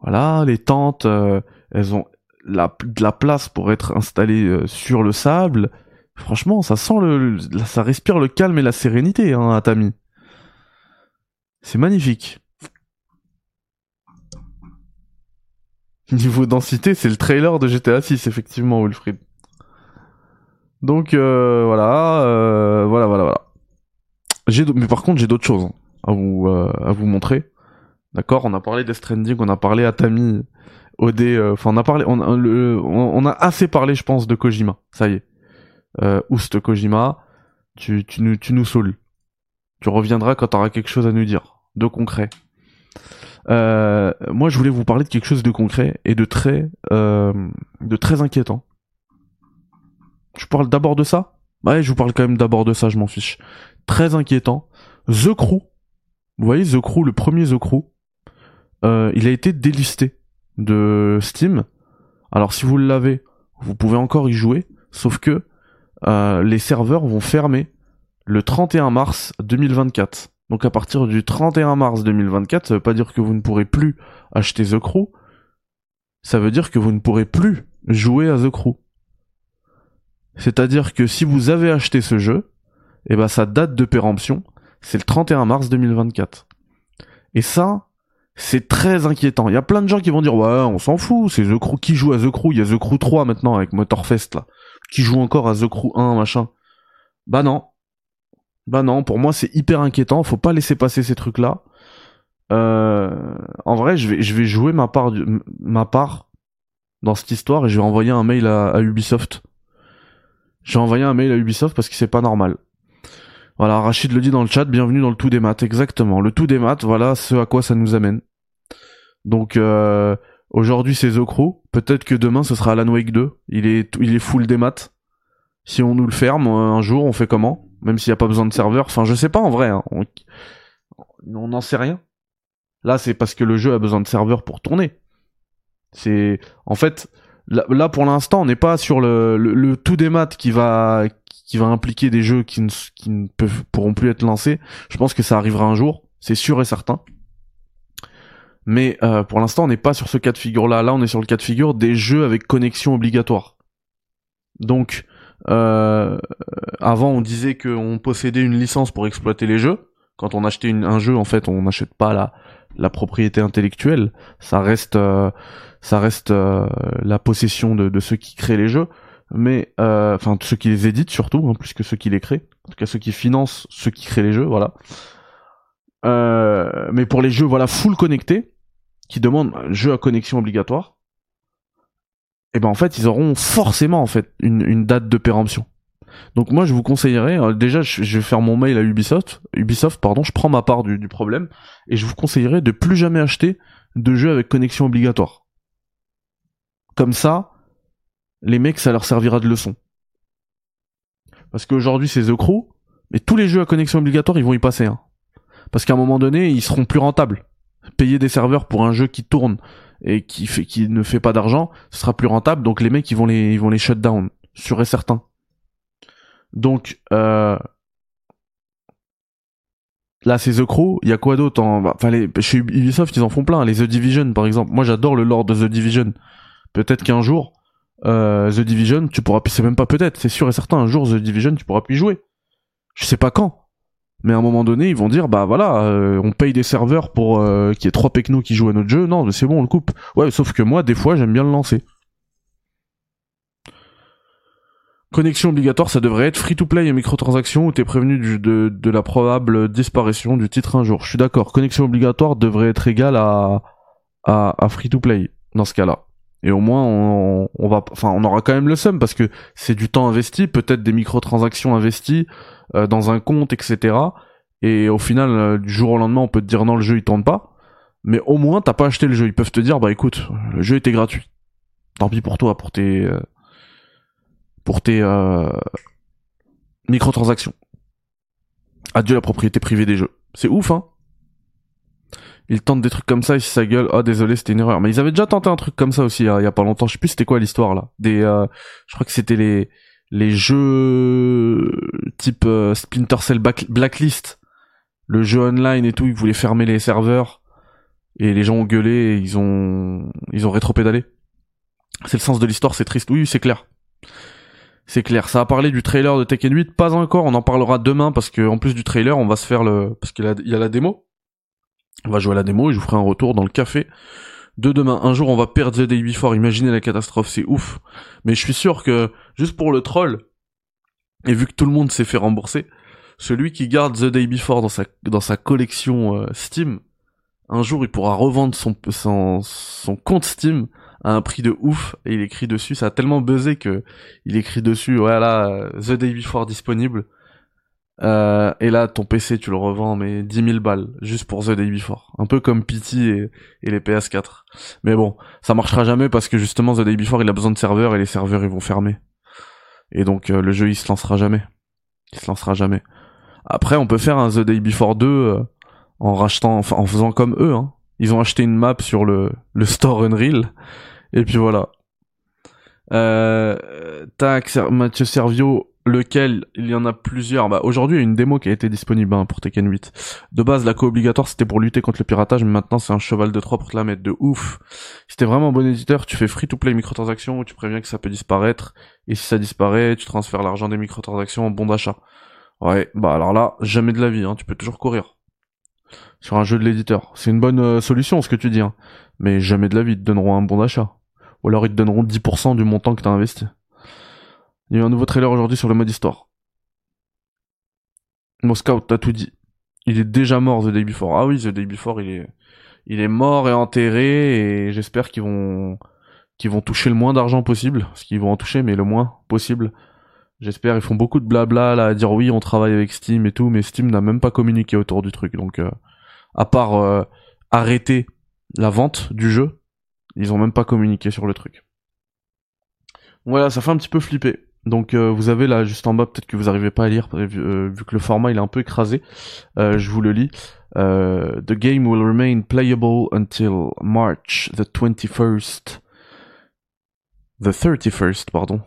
voilà, les tentes, euh, elles ont la, de la place pour être installées sur le sable. Franchement, ça sent le, ça respire le calme et la sérénité, hein, à Tami. C'est magnifique. Niveau densité, c'est le trailer de GTA 6, effectivement, Wilfried. Donc euh, voilà, euh, voilà, voilà, voilà. J'ai, mais par contre, j'ai d'autres choses hein, à vous euh, à vous montrer. D'accord, on a parlé des Stranding, on a parlé Atami, OD, enfin on a parlé, on, a assez parlé, je pense, de Kojima. Ça y est Oust Kojima, tu, nous, tu nous saules. Tu reviendras quand tu auras quelque chose à nous dire, de concret. Euh, moi, je voulais vous parler de quelque chose de concret et de très, euh, de très inquiétant. Je parle d'abord de ça? Ouais, je vous parle quand même d'abord de ça, je m'en fiche. Très inquiétant. The Crew. Vous voyez, The Crew, le premier The Crew, euh, il a été délisté de Steam. Alors, si vous l'avez, vous pouvez encore y jouer. Sauf que les serveurs vont fermer le 31 mars 2024. Donc à partir du 31 mars 2024, ça veut pas dire que vous ne pourrez plus acheter The Crew, ça veut dire que vous ne pourrez plus jouer à The Crew. C'est-à-dire que si vous avez acheté ce jeu, eh ben sa date de péremption, c'est le 31 mars 2024. Et ça, c'est très inquiétant. Il y a plein de gens qui vont dire ouais, on s'en fout, c'est The Crew qui joue à The Crew, il y a The Crew 3 maintenant avec Motorfest là qui joue encore à The Crew 1, machin. Bah non. Bah non, pour moi c'est hyper inquiétant, faut pas laisser passer ces trucs-là. Euh, en vrai, je vais, je vais jouer ma part, ma part dans cette histoire et je vais envoyer un mail à, Ubisoft. J'ai envoyé un mail à Ubisoft parce que c'est pas normal. Voilà, Rachid le dit dans le chat, bienvenue dans le tout des maths, exactement. Le tout des maths, voilà ce à quoi ça nous amène. Donc euh, Aujourd'hui, c'est The Crew. Peut-être que demain, ce sera Alan Wake 2. Il est, il est full des maths. Si on nous le ferme euh, un jour, on fait comment? Même s'il n'y a pas besoin de serveur. Enfin, je sais pas en vrai. Hein. On n'en sait rien. Là, c'est parce que le jeu a besoin de serveurs pour tourner. C'est en fait là, pour l'instant, on n'est pas sur le, le, tout des maths qui va qui va impliquer des jeux qui ne, qui ne peuvent, pourront plus être lancés. Je pense que ça arrivera un jour, c'est sûr et certain. Mais euh, pour l'instant, on n'est pas sur ce cas de figure-là. Là, on est sur le cas de figure des jeux avec connexion obligatoire. Donc, euh, avant, on disait qu'on possédait une licence pour exploiter les jeux. Quand on achetait un jeu, en fait, on n'achète pas la, propriété intellectuelle. Ça reste, euh, ça reste la possession de, de, ceux qui créent les jeux, mais enfin ceux qui les éditent surtout, hein, plus que ceux qui les créent. En tout cas, ceux qui financent ceux qui créent les jeux, voilà. Euh, mais pour les jeux voilà full connectés, qui demandent un jeu à connexion obligatoire, et ben en fait ils auront forcément en fait une, date de péremption. Donc moi je vous conseillerais, euh, déjà je, vais faire mon mail à Ubisoft, Ubisoft pardon, je prends ma part du, du problème, et je vous conseillerais de plus jamais acheter de jeux avec connexion obligatoire. Comme ça, les mecs ça leur servira de leçon. Parce qu'aujourd'hui c'est The Crew, mais tous les jeux à connexion obligatoire ils vont y passer. Hein parce qu'à un moment donné, ils seront plus rentables. Payer des serveurs pour un jeu qui tourne et qui ne fait pas d'argent, ce sera plus rentable. Donc les mecs ils vont les ils vont les shut down, sûr et certain. Donc euh, là c'est The Crew. Il y a quoi d'autre en enfin les... chez Ubisoft ils en font plein. Les The Division par exemple. Moi j'adore le lore de The Division. Peut-être qu'un jour euh, The Division tu pourras c'est même pas peut-être c'est sûr et certain un jour The Division tu pourras plus jouer. Je sais pas quand mais à un moment donné, ils vont dire bah voilà, euh, on paye des serveurs pour euh, qu'il y ait trois pecnos qui jouent à notre jeu. Non, c'est bon, on le coupe. Ouais, sauf que moi, des fois, j'aime bien le lancer. Connexion obligatoire, ça devrait être free-to-play et microtransactions où t'es prévenu de, de, la probable disparition du titre un jour. Je suis d'accord. Connexion obligatoire devrait être égale à, à, à free-to-play. dans ce cas-là. Et au moins, on, on va, enfin, on aura quand même le seum parce que c'est du temps investi, peut-être des microtransactions investies euh, dans un compte, etc. Et au final, euh, du jour au lendemain, on peut te dire non, le jeu il tourne pas. Mais au moins, t'as pas acheté le jeu. Ils peuvent te dire, bah écoute, le jeu était gratuit. Tant pis pour toi, pour tes, euh, pour tes microtransactions. Adieu la propriété privée des jeux. C'est ouf, hein ils tentent des trucs comme ça, ils sa gueule. Oh désolé, c'était une erreur. Mais ils avaient déjà tenté un truc comme ça aussi il y a pas longtemps. Je sais plus c'était quoi l'histoire là. Des, je crois que c'était les les jeux type euh, Splinter Cell Blacklist, le jeu online et tout. Ils voulaient fermer les serveurs et les gens ont gueulé et ils ont ils ont rétro-pédalé. C'est le sens de l'histoire, c'est triste. Oui, c'est clair. C'est clair. Ça a parlé du trailer de Tekken 8, pas encore. On en parlera demain parce que en plus du trailer, on va se faire le parce qu'il y a la démo. On va jouer à la démo et je vous ferai un retour dans le café de demain. Un jour, on va perdre The Day Before. Imaginez la catastrophe, c'est ouf. Mais je suis sûr que, juste pour le troll, et vu que tout le monde s'est fait rembourser, celui qui garde The Day Before dans sa, dans sa collection euh, Steam, un jour, il pourra revendre son, son, son compte Steam à un prix de ouf et il écrit dessus, ça a tellement buzzé que il écrit dessus, voilà, The Day Before disponible. Euh, et là, ton PC, tu le revends, mais 10 000 balles, juste pour The Day Before. Un peu comme Pity et, les PS4. Mais bon, ça marchera jamais parce que justement, The Day Before, il a besoin de serveurs et les serveurs, ils vont fermer. Et donc, euh, le jeu, il se lancera jamais. Il se lancera jamais. Après, on peut faire un The Day Before 2 euh, en rachetant, enfin, en faisant comme eux, hein. Ils ont acheté une map sur le, le store Unreal. Et puis voilà. Euh, tac, Mathieu Servio, lequel il y en a plusieurs. Bah, aujourd'hui, il y a une démo qui a été disponible hein, pour Tekken 8. De base, la co obligatoire, c'était pour lutter contre le piratage, mais maintenant, c'est un cheval de trois pour te la mettre de ouf. Si t'es vraiment un bon éditeur, tu fais free-to-play microtransactions où tu préviens que ça peut disparaître. Et si ça disparaît, tu transfères l'argent des microtransactions en bon d'achat. Ouais, bah alors là, jamais de la vie, hein, tu peux toujours courir. Sur un jeu de l'éditeur. C'est une bonne euh, solution, ce que tu dis, hein. Mais jamais de la vie, ils te donneront un bon d'achat. Ou alors ils te donneront 10% du montant que t'as investi. Il y a eu un nouveau trailer aujourd'hui sur le mode histoire. Moscow, t'as tout dit. Il est déjà mort The Day Before. Ah oui, The Day Before, il est, il est mort et enterré et j'espère qu'ils vont, qu'ils vont toucher le moins d'argent possible. Parce qu'ils vont en toucher, mais le moins possible. J'espère, ils font beaucoup de blabla là, à dire oui, on travaille avec Steam et tout, mais Steam n'a même pas communiqué autour du truc. Donc, euh, à part euh, arrêter la vente du jeu, ils ont même pas communiqué sur le truc. Voilà, ça fait un petit peu flipper. Donc euh, vous avez là juste en bas, peut-être que vous n'arrivez pas à lire euh, vu, que le format il est un peu écrasé. Euh, je vous le lis. the game will remain playable until March the 21st, the 31st, pardon,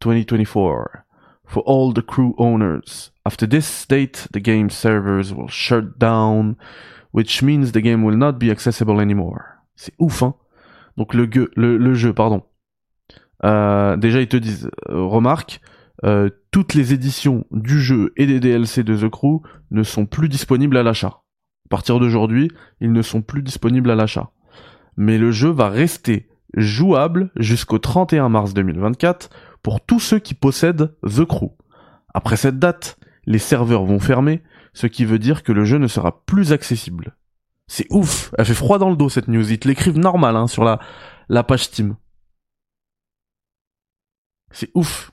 2024, for all the crew owners. After this date, the game servers will shut down, which means the game will not be accessible anymore. C'est ouf, hein. Donc le jeu, pardon euh, déjà, ils te disent, euh, remarque, euh, toutes les éditions du jeu et des DLC de The Crew ne sont plus disponibles à l'achat. À partir d'aujourd'hui, ils ne sont plus disponibles à l'achat. Mais le jeu va rester jouable jusqu'au 31 mars 2024 pour tous ceux qui possèdent The Crew. Après cette date, les serveurs vont fermer, ce qui veut dire que le jeu ne sera plus accessible. C'est ouf, elle fait froid dans le dos cette news, ils te l'écrivent normal hein, sur la, la page Steam. C'est ouf.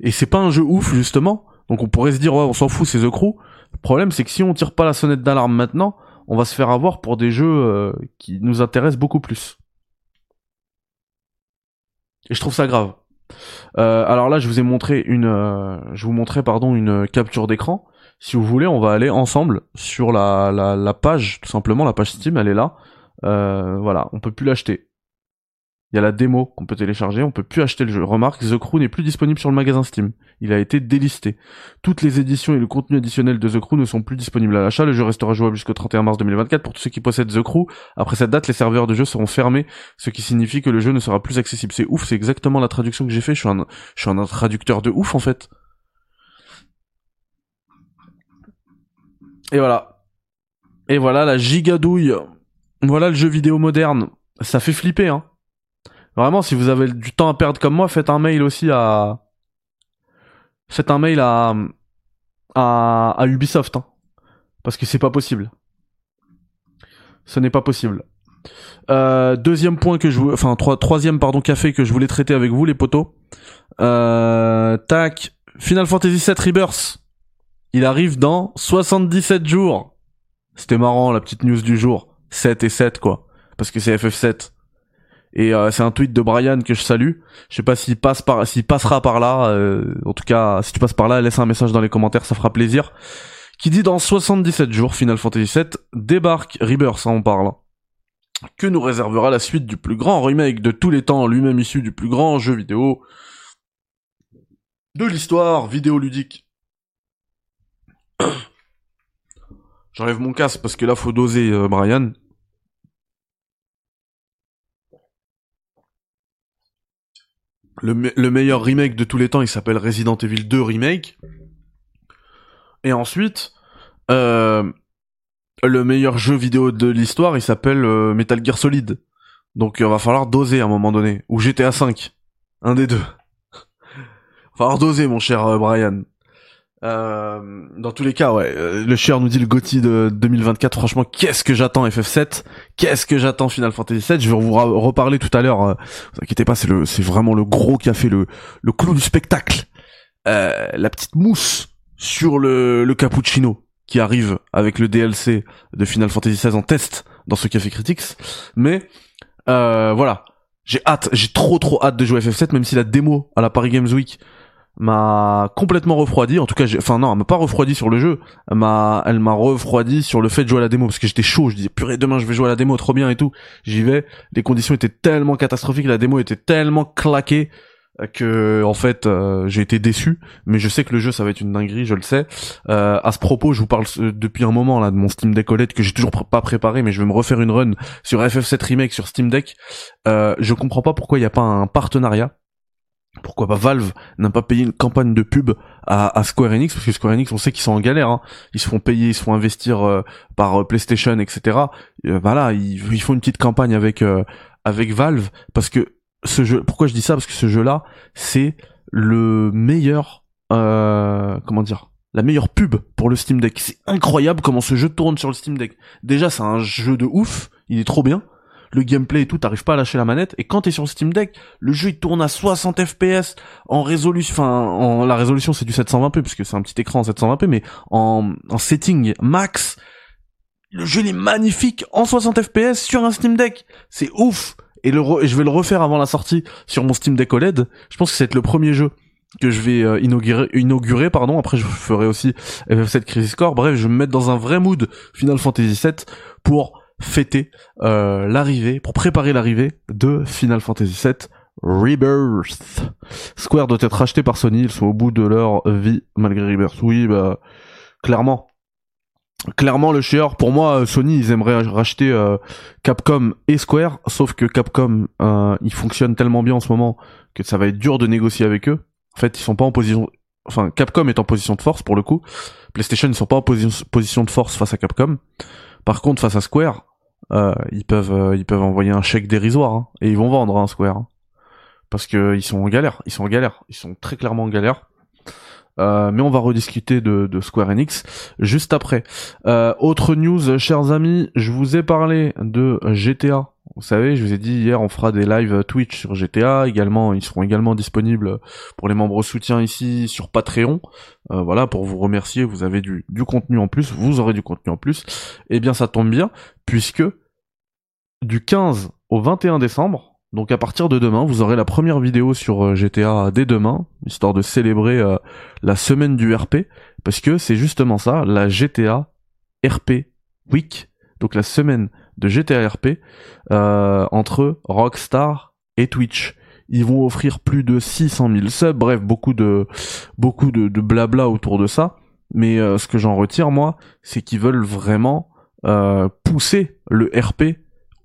Et c'est pas un jeu ouf, justement. Donc on pourrait se dire, ouais, on s'en fout, c'est The Crew. Le problème, c'est que si on tire pas la sonnette d'alarme maintenant, on va se faire avoir pour des jeux euh, qui nous intéressent beaucoup plus. Et je trouve ça grave. Euh, alors là, je vous ai montré une, euh, je vous montrais pardon une capture d'écran. Si vous voulez, on va aller ensemble sur la, la, page, tout simplement la page Steam, elle est là. voilà, on peut plus l'acheter. Il y a la démo qu'on peut télécharger, on peut plus acheter le jeu. Remarque, The Crew n'est plus disponible sur le magasin Steam. Il a été délisté. Toutes les éditions et le contenu additionnel de The Crew ne sont plus disponibles à l'achat. Le jeu restera jouable jusqu'au 31 mars 2024 pour tous ceux qui possèdent The Crew. Après cette date, les serveurs de jeu seront fermés, ce qui signifie que le jeu ne sera plus accessible. C'est ouf, c'est exactement la traduction que j'ai fait. Je suis un, je suis un traducteur de ouf en fait. Et voilà. Et voilà la gigadouille. Voilà le jeu vidéo moderne. Ça fait flipper, hein. Vraiment, si vous avez du temps à perdre comme moi, faites un mail aussi à. Faites un mail à. à, à Ubisoft. Hein. Parce que c'est pas possible. Ce n'est pas possible. Euh, deuxième point que je voulais, enfin trois, troisième pardon café que je voulais traiter avec vous les potos. Euh, tac, Final Fantasy VII Rebirth. Il arrive dans 77 jours. C'était marrant la petite news du jour. 7 et 7 quoi. Parce que c'est FF7. Et euh, c'est un tweet de Brian que je salue. Je sais pas s'il passe par, s'il passera par là. Euh, en tout cas, si tu passes par là, laisse un message dans les commentaires, ça fera plaisir. Qui dit dans 77 jours, Final Fantasy VII débarque Rebirth, ça on parle. Que nous réservera la suite du plus grand remake de tous les temps, lui-même issu du plus grand jeu vidéo de l'histoire vidéoludique. J'enlève mon casque parce que là faut doser euh, Brian. Le, le, meilleur remake de tous les temps, il s'appelle Resident Evil 2 Remake. Et ensuite, euh, le meilleur jeu vidéo de l'histoire, il s'appelle euh, Metal Gear Solid. Donc il va falloir doser à un moment donné. Ou GTA 5. Un des deux. va falloir doser, mon cher euh, Brian. Euh, dans tous les cas, ouais, euh, le cher nous dit le Gotti de 2024. Franchement, qu'est-ce que j'attends FF7 Qu'est-ce que j'attends Final Fantasy 7 Je vais vous reparler tout à l'heure. Euh, vous inquiétez pas, c'est le, c'est vraiment le gros café, le, le clou du spectacle, euh, la petite mousse sur le, le cappuccino qui arrive avec le DLC de Final Fantasy 16 en test dans ce café critics. Mais voilà, j'ai hâte, j'ai trop trop hâte de jouer FF7, même si la démo à la Paris Games Week m'a complètement refroidi. En tout cas, enfin non, elle m'a pas refroidi sur le jeu. Elle m'a, elle m'a refroidi sur le fait de jouer à la démo parce que j'étais chaud. Je disais purée, demain je vais jouer à la démo, trop bien et tout. J'y vais. Les conditions étaient tellement catastrophiques, la démo était tellement claquée que en fait euh, j'ai été déçu. Mais je sais que le jeu ça va être une dinguerie, je le sais. Euh, à ce propos, je vous parle euh, depuis un moment là de mon Steam Deck OLED que j'ai toujours pas préparé, mais je vais me refaire une run sur FF7 Remake sur Steam Deck. Euh, je comprends pas pourquoi il n'y a pas un partenariat pourquoi pas Valve n'a pas payé une campagne de pub à, Square Enix parce que Square Enix on sait qu'ils sont en galère hein. ils se font payer ils se font investir euh, par euh, PlayStation etc euh, voilà ils, font une petite campagne avec avec Valve parce que ce jeu pourquoi je dis ça? Parce que ce jeu là c'est le meilleur comment dire la meilleure pub pour le Steam Deck. C'est incroyable comment ce jeu tourne sur le Steam Deck. Déjà c'est un jeu de ouf. Il est trop bien le gameplay et tout, t'arrives pas à lâcher la manette. Et quand t'es sur Steam Deck, le jeu il tourne à 60 FPS en résolution, enfin, en, la résolution c'est du 720p puisque c'est un petit écran en 720p, mais en, setting max, le jeu il est magnifique en 60 FPS sur un Steam Deck. C'est ouf. Et, le je vais le refaire avant la sortie sur mon Steam Deck OLED. Je pense que c'est le premier jeu que je vais euh, inaugurer, inaugurer pardon après je ferai aussi FF7 Crisis Core bref je vais me mettre dans un vrai mood Final Fantasy 7 pour fêter euh, l'arrivée, pour préparer l'arrivée de Final Fantasy VII Rebirth. Square doit être racheté par Sony, ils sont au bout de leur vie malgré Rebirth. Oui, bah clairement. Clairement le chieur, pour moi Sony ils aimeraient racheter euh, Capcom et Square, sauf que Capcom euh, ils fonctionnent tellement bien en ce moment que ça va être dur de négocier avec eux. En fait ils sont pas en position, enfin Capcom est en position de force pour le coup. PlayStation ils sont pas en position de force face à Capcom. Par contre face à Square, euh, ils peuvent euh, ils peuvent envoyer un chèque dérisoire hein, et ils vont vendre un hein, Square hein. parce que ils sont en galère, ils sont en galère, ils sont très clairement en galère. Euh, mais on va rediscuter de, de Square Enix juste après. autre news, chers amis, je vous ai parlé de GTA. Vous savez, je vous ai dit hier, on fera des lives Twitch sur GTA. Également, ils seront également disponibles pour les membres soutiens ici sur Patreon. voilà, pour vous remercier, vous avez du, du contenu en plus, vous aurez du contenu en plus. Eh bien, ça tombe bien, puisque du 15 au 21 décembre. Donc à partir de demain, vous aurez la première vidéo sur euh, GTA dès demain, histoire de célébrer euh, la semaine du RP, parce que c'est justement ça, la GTA RP Week, donc la semaine de GTA RP euh, entre Rockstar et Twitch. Ils vont offrir plus de 600 000 subs, bref, beaucoup de beaucoup de, blabla autour de ça. Mais ce que j'en retire moi, c'est qu'ils veulent vraiment pousser le RP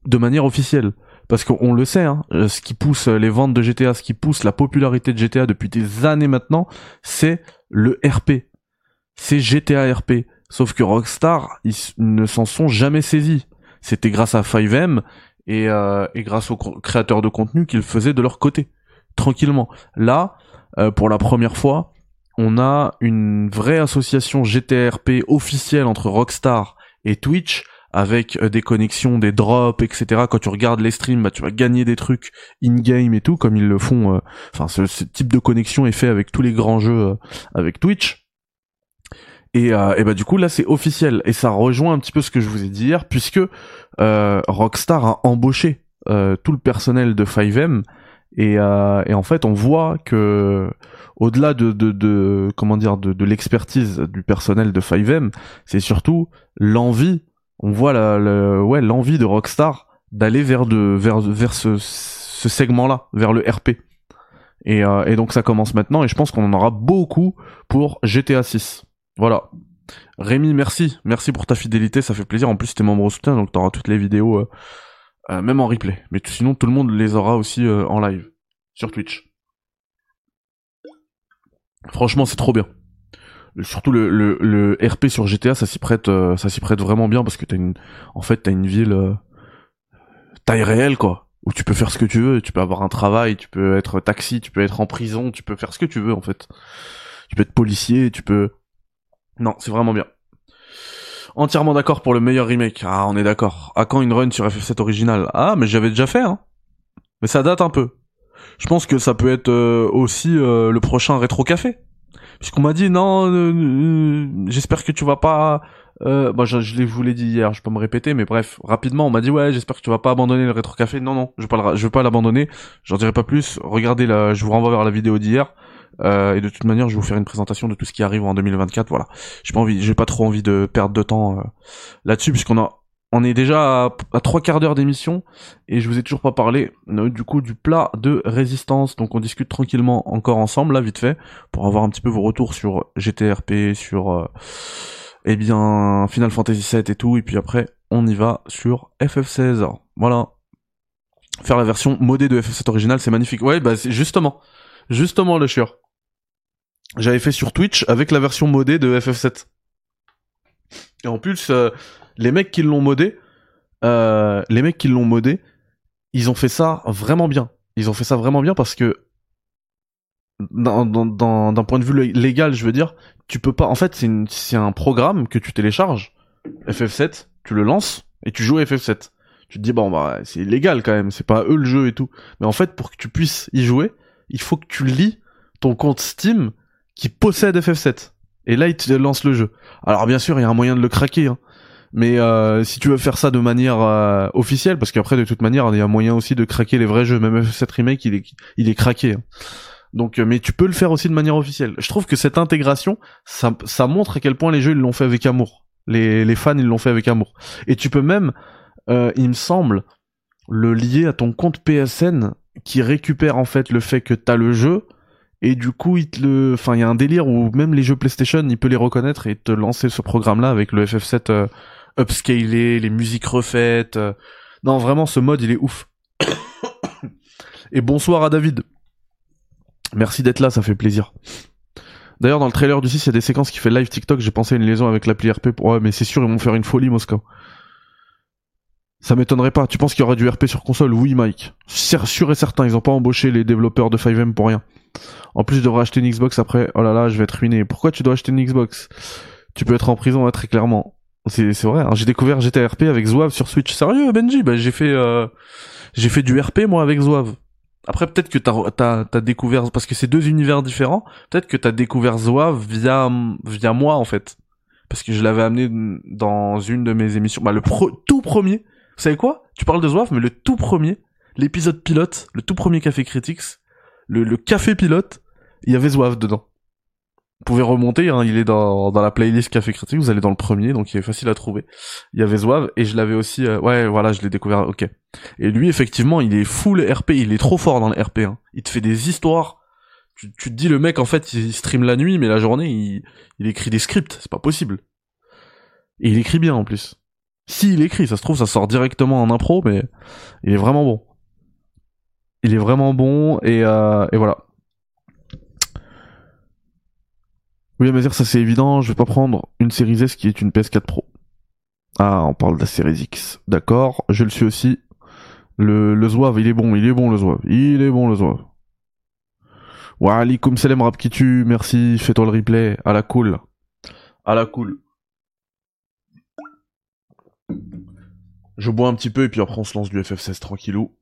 de manière officielle. Parce qu'on le sait, hein, euh, ce qui pousse les ventes de GTA, ce qui pousse la popularité de GTA depuis des années maintenant, c'est le RP. C'est GTA RP. Sauf que Rockstar, ils ne s'en sont jamais saisis. C'était grâce à 5M et, euh, et grâce aux créateurs de contenu qu'ils faisaient de leur côté. Tranquillement. Là, euh, pour la première fois, on a une vraie association GTA RP officielle entre Rockstar et Twitch avec euh, des connexions, des drops, etc. Quand tu regardes les streams, bah, tu vas gagner des trucs in-game et tout, comme ils le font. euh, Enfin, ce, ce type de connexion est fait avec tous les grands jeux euh, avec Twitch. Et, euh, et bah du coup là c'est officiel et ça rejoint un petit peu ce que je vous ai dit hier puisque euh, Rockstar a embauché euh, tout le personnel de 5M et, et en fait on voit que au-delà de, de, de comment dire de, de l'expertise du personnel de 5M c'est surtout l'envie on voit l'envie de Rockstar d'aller vers ce, segment là vers le RP et, euh, et donc ça commence maintenant et je pense qu'on en aura beaucoup pour GTA 6 voilà Rémi, merci. Merci pour ta fidélité, ça fait plaisir. En plus, t'es membre au soutien, donc t'auras toutes les vidéos, euh, euh, même en replay. Mais sinon, tout le monde les aura aussi en live, sur Twitch. Franchement, c'est trop bien. Surtout le, le, le RP sur GTA, ça s'y prête, euh, ça s'y prête vraiment bien parce que t'as une, en fait, t'as une ville euh, taille réelle, quoi, où tu peux faire ce que tu veux. Tu peux avoir un travail, tu peux être taxi, tu peux être en prison, tu peux faire ce que tu veux, en fait. Tu peux être policier, tu peux non, c'est vraiment bien. Entièrement d'accord pour le meilleur remake. Ah, on est d'accord. À quand une run sur FF7 original Ah, mais j'avais déjà fait, hein. Mais ça date un peu. Je pense que ça peut être euh, aussi le prochain rétro café. Puisqu'on m'a dit non, euh, euh, j'espère que tu vas pas. Euh, bah, je, je vous l'ai dit hier, je peux me répéter, mais bref, rapidement, on m'a dit ouais, j'espère que tu vas pas abandonner le rétro café. Non, non, je vais pas, le je pas l'abandonner. J'en dirai pas plus. Regardez la, je vous renvoie vers la vidéo d'hier. Euh, et de toute manière, je vais vous faire une présentation de tout ce qui arrive en 2024. Voilà. J'ai pas envie, j'ai pas trop envie de perdre de temps euh, là-dessus puisqu'on a, on est déjà à, trois quarts d'heure d'émission et je vous ai toujours pas parlé euh, du coup du plat de résistance. Donc on discute tranquillement encore ensemble là vite fait pour avoir un petit peu vos retours sur GTRP, sur euh, eh bien Final Fantasy VII et tout. Et puis après on y va sur FF16. Voilà. Faire la version modée de FF7 original, c'est magnifique. Ouais, bah c'est justement, justement le chieur. J'avais fait sur Twitch avec la version modée de FF7. Et en plus, euh, les mecs qui l'ont modé, euh, les mecs qui l'ont modé, ils ont fait ça vraiment bien. Ils ont fait ça vraiment bien parce que d'un point de vue lé- légal, je veux dire, tu peux pas. En fait, c'est un programme que tu télécharges, FF7, tu le lances et tu joues à FF7. Tu te dis bon bah c'est illégal quand même, c'est pas eux le jeu et tout. Mais en fait, pour que tu puisses y jouer, il faut que tu lis ton compte Steam qui possède FF7. Et là, il te lance le jeu. Alors bien sûr, il y a un moyen de le craquer. Hein. Mais euh, si tu veux faire ça de manière euh, officielle, parce qu'après de toute manière, il y a moyen aussi de craquer les vrais jeux. Même F7 remake, il est, il est craqué. hein. Donc, euh, mais tu peux le faire aussi de manière officielle. Je trouve que cette intégration, ça, ça montre à quel point les jeux ils l'ont fait avec amour. Les, les fans ils l'ont fait avec amour. Et tu peux même, euh, il me semble, le lier à ton compte PSN qui récupère en fait le fait que t'as le jeu et du coup il te le enfin il y a un délire où même les jeux PlayStation il peut les reconnaître et te lancer ce programme là avec le FF7 euh, upscalé les musiques refaites euh. non vraiment ce mode il est ouf et bonsoir à David merci d'être là ça fait plaisir D'ailleurs, dans le trailer du 6, il y a des séquences qui fait live TikTok. J'ai pensé à une liaison avec l'appli RP. Pour... Ouais, mais c'est sûr, ils vont faire une folie, Moscow. Ça m'étonnerait pas. Tu penses qu'il y aura du RP sur console? Oui, Mike. Sûr sûr et certain, ils ont pas embauché les développeurs de 5M pour rien. En plus, je devrais acheter une Xbox après. Oh là là, je vais être ruiné. Pourquoi tu dois acheter une Xbox? Tu peux être en prison, ouais, très clairement. C'est c'est vrai. hein. J'ai découvert GTRP avec Zouave sur Switch. Sérieux, Benji? Bah, j'ai fait euh, j'ai fait du RP moi avec Zouave. Après, peut-être que t'as t'as t'as découvert parce que c'est deux univers différents. Peut-être que t'as découvert Zouave via via moi en fait, parce que je l'avais amené dans une de mes émissions. Bah, le pro- tout premier. Vous savez quoi? Tu parles de Zouave, mais le tout premier, l'épisode pilote, le tout premier Café Critics, le, le café pilote, il y avait Zouave dedans. Vous pouvez remonter, hein, il est dans, dans la playlist Café Critique, vous allez dans le premier, donc il est facile à trouver. Il y avait Zouave, et je l'avais aussi... euh, ouais, voilà, je l'ai découvert, ok. Et lui, effectivement, il est full RP, il est trop fort dans le RP. Hein. Il te fait des histoires. Tu, tu te dis, le mec, en fait, il stream la nuit, mais la journée, il, il écrit des scripts, c'est pas possible. Et il écrit bien, en plus. Si il écrit, ça se trouve, ça sort directement en impro, mais il est vraiment bon. Il est vraiment bon, et, euh, et voilà. Oui, mais ça c'est évident, je vais pas prendre une série S qui est une PS4 Pro. Ah, on parle de la série X. D'accord, je le suis aussi. Le, le Zouave, il est bon, il est bon le Zouave. Il est bon le Zouave. Wa alaikum salam rap qui tue, merci, fais-toi le replay. À la cool. À la cool. Je bois un petit peu et puis après on se lance du FF16 tranquillou.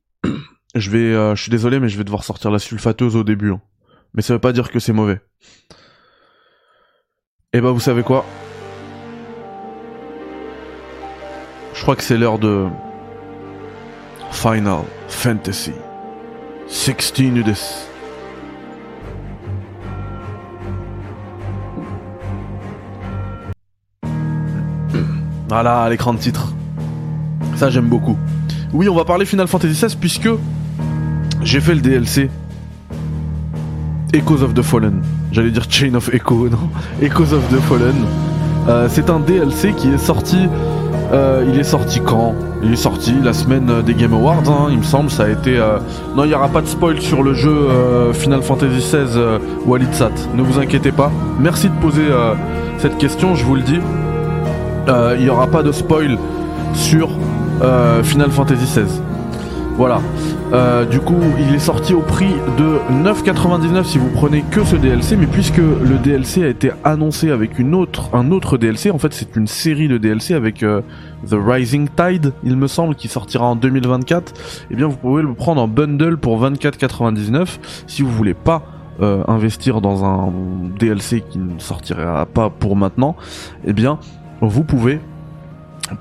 je vais, euh, je suis désolé, mais je vais devoir sortir la sulfateuse au début. hein. Mais ça veut pas dire que c'est mauvais. Et bah vous savez quoi? Je crois que c'est l'heure de Final Fantasy 16 Udis. Voilà, l'écran de titre. Ça j'aime beaucoup. Oui, on va parler Final Fantasy XVI puisque j'ai fait le DLC Echoes of the Fallen. J'allais dire Chain of Echo, non Echoes of the Fallen. Euh, c'est un DLC qui est sorti. euh, il est sorti quand? Il est sorti la semaine des Game Awards, hein, il me semble. Ça a été. euh, Non, il n'y aura pas de spoil sur le jeu euh, Final Fantasy XVI euh, Walid Sat. Ne vous inquiétez pas. Merci de poser euh, cette question, je vous le dis. Euh, il n'y aura pas de spoil sur euh, Final Fantasy XVI. Voilà. Euh, du coup, il est sorti au prix de 9,99 si vous prenez que ce DLC, mais puisque le DLC a été annoncé avec un autre DLC, en fait c'est une série de DLC avec euh, The Rising Tide, il me semble, qui sortira en 2024, eh bien vous pouvez le prendre en bundle pour 24,99 si vous voulez pas euh, investir dans un DLC qui ne sortira pas pour maintenant, eh bien vous pouvez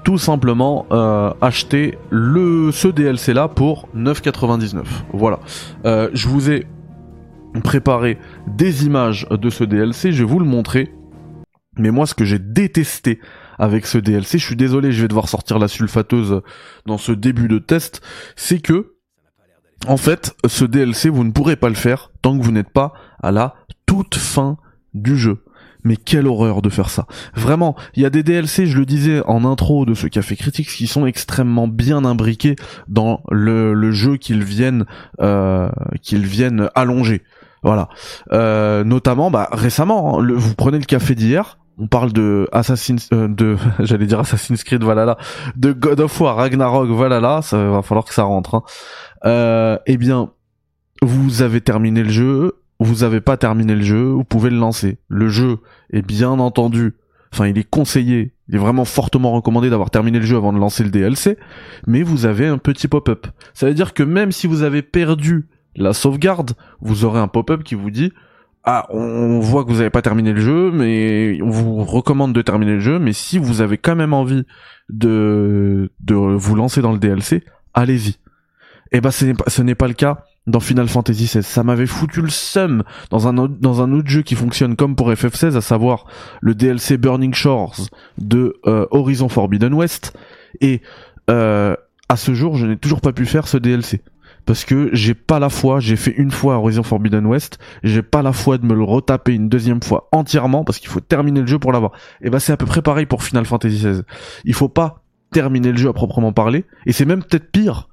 tout simplement euh, acheter le ce DLC là pour 9,99. Voilà. Euh, je vous ai préparé des images de ce DLC, je vais vous le montrer. Mais moi, ce que j'ai détesté avec ce DLC, je suis désolé, je vais devoir sortir la sulfateuse dans ce début de test, c'est que, en fait, ce DLC, vous ne pourrez pas le faire tant que vous n'êtes pas à la toute fin du jeu. Mais quelle horreur de faire ça. Vraiment, il y a des DLC, je le disais en intro de ce Café Critique, qui sont extrêmement bien imbriqués dans le, jeu qu'ils viennent, euh, qu'ils viennent allonger. Voilà. Euh, notamment, bah, récemment, hein, vous prenez le café d'hier, on parle de Assassin's, euh, de, j'allais dire Assassin's Creed Valhalla, de God of War Ragnarok Valhalla, ça va falloir que ça rentre. Hein. Euh, eh bien, vous avez terminé le jeu, vous avez pas terminé le jeu, vous pouvez le lancer. Le jeu est bien entendu, enfin il est conseillé, il est vraiment fortement recommandé d'avoir terminé le jeu avant de lancer le DLC, mais vous avez un petit pop-up. Ça veut dire que même si vous avez perdu la sauvegarde, vous aurez un pop-up qui vous dit ah, on voit que vous n'avez pas terminé le jeu, mais on vous recommande de terminer le jeu, mais si vous avez quand même envie de, de vous lancer dans le DLC, allez-y. Et ben ce n'est pas, ce n'est pas le cas dans Final Fantasy XVI. Ça m'avait foutu le seum dans un, autre- dans un autre jeu qui fonctionne comme pour FF16, à savoir le DLC Burning Shores de euh, Horizon Forbidden West. Et euh, à ce jour, je n'ai toujours pas pu faire ce DLC. Parce que j'ai pas la foi, j'ai fait une fois Horizon Forbidden West, j'ai pas la foi de me le retaper une deuxième fois entièrement parce qu'il faut terminer le jeu pour l'avoir. Et bah c'est à peu près pareil pour Final Fantasy XVI. Il faut pas terminer le jeu à proprement parler, et c'est même peut-être pire,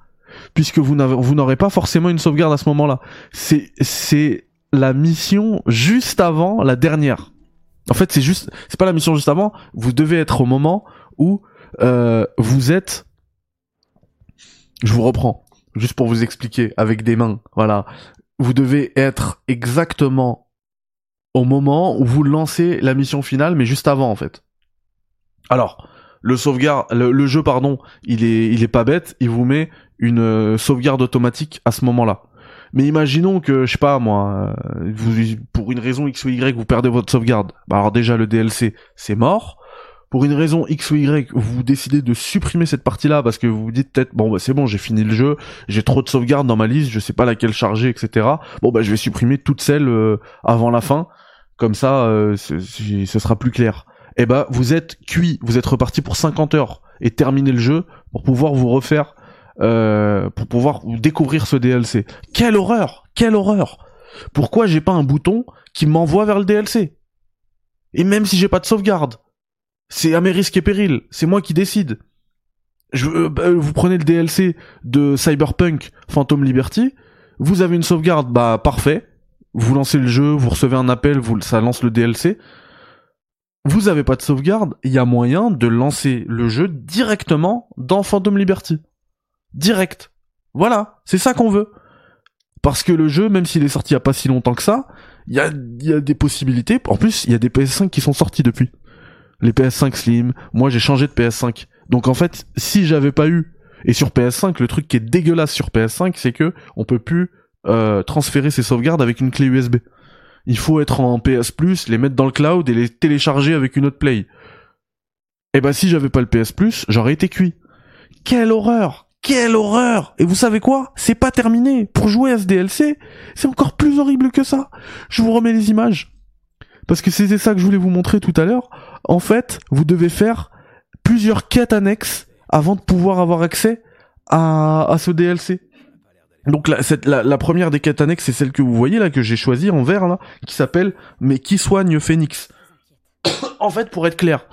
puisque vous n'aurez pas forcément une sauvegarde à ce moment-là. C'est, c'est la mission juste avant la dernière. En fait, c'est juste, c'est pas la mission juste avant. Vous devez être au moment où euh, vous êtes. Je vous reprends, juste pour vous expliquer avec des mains. Voilà, vous devez être exactement au moment où vous lancez la mission finale, mais juste avant en fait. Alors, le sauvegarde, le, le jeu pardon, il est, il est pas bête. Il vous met une euh, sauvegarde automatique à ce moment-là. Mais imaginons que, je sais pas moi, euh, vous, pour une raison X ou Y, vous perdez votre sauvegarde. Bah alors déjà le DLC, c'est mort. Pour une raison X ou Y, vous décidez de supprimer cette partie-là parce que vous vous dites peut-être, bon bah c'est bon, j'ai fini le jeu, j'ai trop de sauvegardes dans ma liste, je sais pas laquelle charger, etc. Bon bah je vais supprimer toutes celles euh, avant la fin, comme ça ce sera plus clair. Et bah vous êtes cuit, vous êtes reparti pour 50 heures et terminer le jeu pour pouvoir vous refaire euh, pour pouvoir découvrir ce DLC. Quelle horreur Quelle horreur Pourquoi j'ai pas un bouton qui m'envoie vers le DLC Et même si j'ai pas de sauvegarde, c'est à mes risques et périls, c'est moi qui décide. Euh, bah, vous prenez le DLC de Cyberpunk Phantom Liberty, vous avez une sauvegarde, bah parfait. Vous lancez le jeu, vous recevez un appel, ça lance le DLC. Vous avez pas de sauvegarde, il y a moyen de lancer le jeu directement dans Phantom Liberty direct. Voilà, c'est ça qu'on veut. Parce que le jeu, même s'il est sorti il y a pas si longtemps que ça, il y a, des possibilités. En plus, il y a des PS5 qui sont sortis depuis. Les PS5 Slim. Moi, j'ai changé de PS5. Donc en fait, si j'avais pas eu et sur PS5, le truc qui est dégueulasse sur PS5, c'est que on peut plus euh, transférer ses sauvegardes avec une clé USB. Il faut être en PS Plus, les mettre dans le cloud et les télécharger avec une autre play. Et eh ben si j'avais pas le PS Plus, j'aurais été cuit. Quelle horreur Quelle horreur Et vous savez quoi? C'est pas terminé. Pour jouer à ce DLC, c'est encore plus horrible que ça. Je vous remets les images. Parce que c'était ça que je voulais vous montrer tout à l'heure. En fait, vous devez faire plusieurs quêtes annexes avant de pouvoir avoir accès à, ce DLC. Donc la, la, première des quêtes annexes, c'est celle que vous voyez là, que j'ai choisie en vert là, qui s'appelle Mais qui soigne Phoenix? En fait, pour être clair,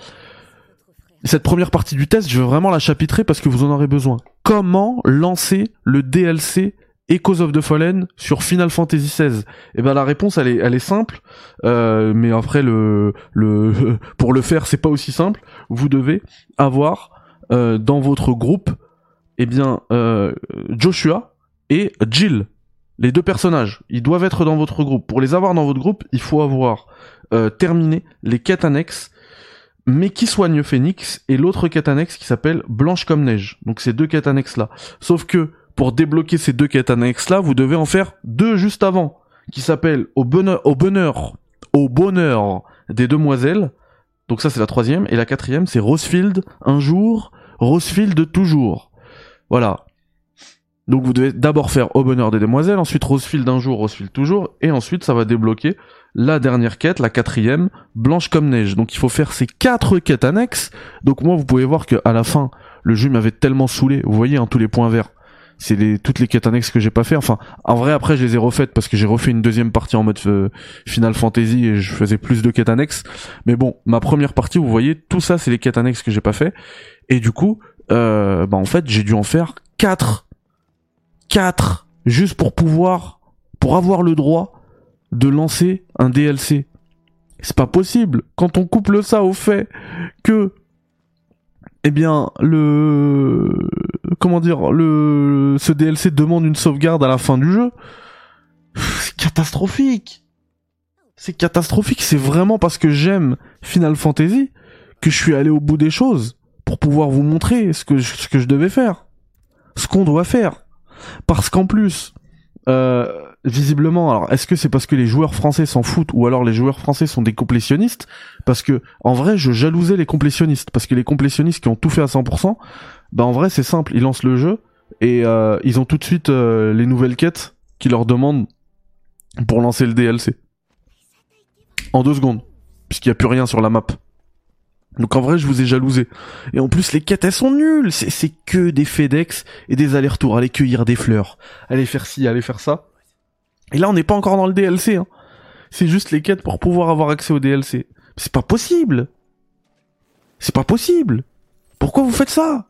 cette première partie du test, je veux vraiment la chapitrer parce que vous en aurez besoin. Comment lancer le DLC Echoes of the Fallen sur Final Fantasy XVI Eh ben la réponse elle est simple, euh, mais après le le pour le faire c'est pas aussi simple. Vous devez avoir euh, dans votre groupe eh bien euh, Joshua et Jill, les deux personnages. Ils doivent être dans votre groupe. Pour les avoir dans votre groupe, il faut avoir terminé les quêtes annexes mais qui soigne Phoenix et l'autre quête annexe qui s'appelle Blanche comme neige. Donc ces deux quêtes annexes là. Sauf que pour débloquer ces deux quêtes annexes là, vous devez en faire deux juste avant qui s'appellent au bonheur au bonheur au bonheur des demoiselles. Donc ça c'est la troisième et la quatrième c'est Rosefield un jour, Rosefield toujours. Voilà. Donc vous devez d'abord faire Au bonheur des demoiselles, ensuite Rosefield un jour, Rosefield toujours, et ensuite ça va débloquer la dernière quête, la quatrième, Blanche comme neige. Donc il faut faire ces quatre quêtes annexes. Donc moi vous pouvez voir que à la fin, le jeu m'avait tellement saoulé. Vous voyez hein, tous les points verts. C'est les, toutes les quêtes annexes que j'ai pas fait. Enfin, en vrai après je les ai refaites parce que j'ai refait une deuxième partie en mode euh, Final Fantasy et je faisais plus de quêtes annexes. Mais bon, ma première partie, vous voyez, tout ça c'est les quêtes annexes que j'ai pas fait. Et du coup, euh, bah en fait j'ai dû en faire quatre 4 juste pour pouvoir, pour avoir le droit de lancer un DLC. C'est pas possible. Quand on couple ça au fait que, eh bien, le, comment dire, le, ce DLC demande une sauvegarde à la fin du jeu, c'est catastrophique. C'est catastrophique. C'est vraiment parce que j'aime Final Fantasy que je suis allé au bout des choses pour pouvoir vous montrer ce que ce que je devais faire. Ce qu'on doit faire. Parce qu'en plus, euh, visiblement, alors est-ce que c'est parce que les joueurs français s'en foutent ou alors les joueurs français sont des complétionnistes? Parce que en vrai, je jalousais les complétionnistes. Parce que les complétionnistes qui ont tout fait à 100%, bah en vrai c'est simple, ils lancent le jeu et euh, ils ont tout de suite euh, les nouvelles quêtes qui leur demandent pour lancer le DLC en deux secondes, puisqu'il n'y a plus rien sur la map. Donc en vrai, je vous ai jalousé. Et en plus, les quêtes, elles sont nulles. C'est que des FedEx et des allers-retours. Aller cueillir des fleurs. Aller faire ci, aller faire ça. Et là, on n'est pas encore dans le DLC. Hein. C'est juste les quêtes pour pouvoir avoir accès au DLC. C'est pas possible. C'est pas possible. Pourquoi vous faites ça?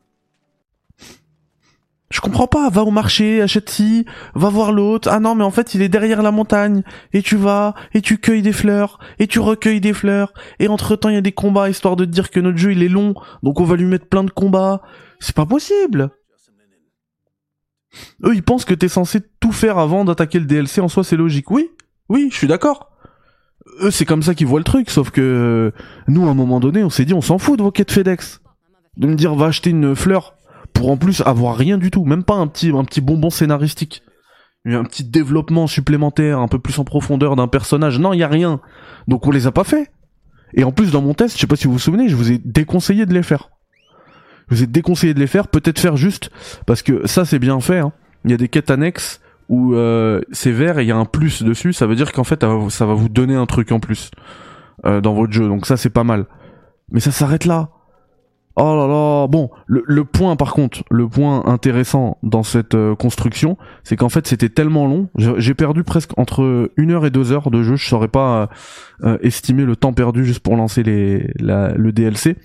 Je comprends pas, va au marché, achète ci, va voir l'autre. Ah non, mais en fait, il est derrière la montagne. Et tu vas, et tu cueilles des fleurs, et tu recueilles des fleurs. Et entre temps, il y a des combats, histoire de dire que notre jeu, il est long. Donc on va lui mettre plein de combats. C'est pas possible. Eux, ils pensent que t'es censé tout faire avant d'attaquer le DLC. En soi, c'est logique. Oui, oui, je suis d'accord. Eux, c'est comme ça qu'ils voient le truc. Sauf que nous, à un moment donné, on s'est dit, on s'en fout de vos quêtes FedEx. De me dire, va acheter une fleur pour en plus avoir rien du tout, même pas un petit, un petit bonbon scénaristique. Un petit développement supplémentaire, un peu plus en profondeur d'un personnage. Non, il y a rien. Donc on les a pas fait. Et en plus dans mon test, je sais pas si vous vous souvenez, je vous ai déconseillé de les faire. Je vous ai déconseillé de les faire, peut-être faire juste parce que ça c'est bien fait. Hein. Il y a des quêtes annexes où euh, c'est vert et il y a un plus dessus, ça veut dire qu'en fait ça va vous donner un truc en plus euh, dans votre jeu. Donc ça c'est pas mal. Mais ça s'arrête là. Oh là là, bon, le, point par contre, le point intéressant dans cette euh, construction, c'est qu'en fait c'était tellement long, j'ai perdu presque entre une heure et deux heures de jeu, je saurais pas euh, euh, estimer le temps perdu juste pour lancer le DLC.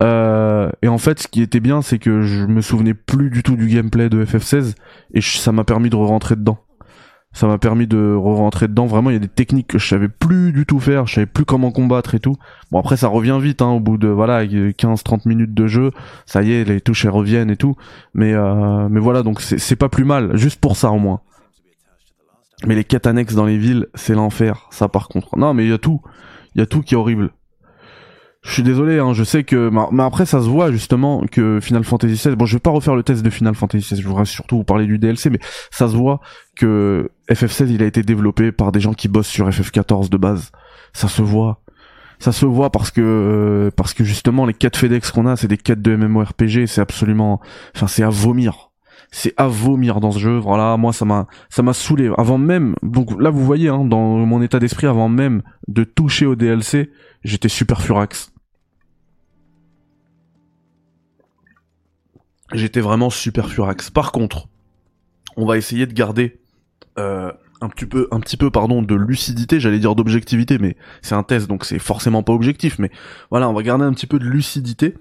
et en fait, ce qui était bien, c'est que je me souvenais plus du tout du gameplay de FF16 et ça m'a permis de re-rentrer dedans ça m'a permis de re-rentrer dedans. Vraiment, il y a des techniques que je savais plus du tout faire, je savais plus comment combattre et tout. Bon après ça revient vite hein, au bout de voilà 15-30 minutes de jeu, ça y est, les touches elles reviennent et tout. Mais euh, mais voilà, donc c'est pas plus mal, juste pour ça au moins. Mais les quêtes annexes dans les villes, c'est l'enfer, ça par contre. Non, mais il y a tout, il y a tout qui est horrible. je suis désolé, hein, je sais que, mais après ça se voit justement que Final Fantasy XVI. Bon, je vais pas refaire le test de Final Fantasy XVI. Je voudrais surtout vous parler du DLC, mais ça se voit que FF16 il a été développé par des gens qui bossent sur FF14 de base. Ça se voit. Ça se voit parce que parce que justement les quêtes FedEx qu'on a, c'est des quêtes de MMORPG. C'est absolument, enfin c'est à vomir. C'est à vomir dans ce jeu. Voilà, moi ça m'a ça m'a saoulé. Avant même, donc là vous voyez hein, dans mon état d'esprit, avant même de toucher au DLC, j'étais super furax J'étais vraiment super furax. Par contre, on va essayer de garder euh, un petit peu, un petit peu, pardon, de lucidité. J'allais dire d'objectivité, mais c'est un test, donc c'est forcément pas objectif. Mais voilà, on va garder un petit peu de lucidité,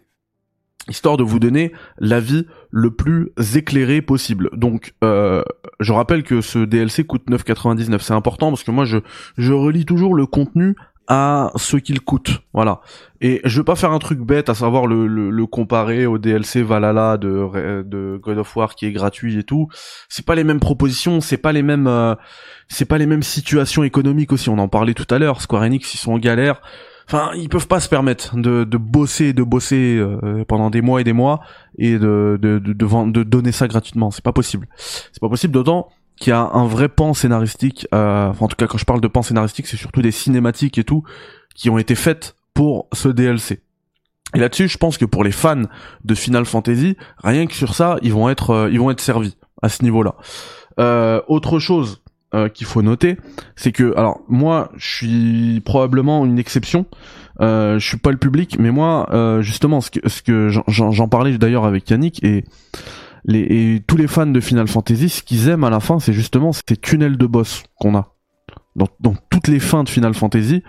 histoire de vous donner l'avis le plus éclairé possible. Donc, euh, je rappelle que ce DLC coûte 9,99. C'est important parce que moi, je je relis toujours le contenu à ce qu'il coûte. Voilà. Et je veux pas faire un truc bête, à savoir le, le, comparer au DLC Valhalla de, de God of War qui est gratuit et tout. C'est pas les mêmes propositions, c'est pas les mêmes, euh, c'est pas les mêmes situations économiques aussi. On en parlait tout à l'heure. Square Enix, ils sont en galère. Enfin, ils peuvent pas se permettre de, de bosser, de bosser euh, pendant des mois et des mois et de de, de, de, de donner ça gratuitement. C'est pas possible. C'est pas possible. D'autant qui a un vrai pan scénaristique, euh, en tout cas quand je parle de pan scénaristique, c'est surtout des cinématiques et tout qui ont été faites pour ce DLC. Et là-dessus, je pense que pour les fans de Final Fantasy, rien que sur ça, ils vont être, euh, ils vont être servis à ce niveau-là. Euh, autre chose euh, qu'il faut noter, c'est que, alors moi, je suis probablement une exception. Je suis pas le public, mais moi, justement, ce que, ce que j'en parlais d'ailleurs avec Yannick et les, et tous les fans de Final Fantasy, ce qu'ils aiment à la fin, c'est justement ces tunnels de boss qu'on a. Dans, dans, toutes les fins de Final Fantasy,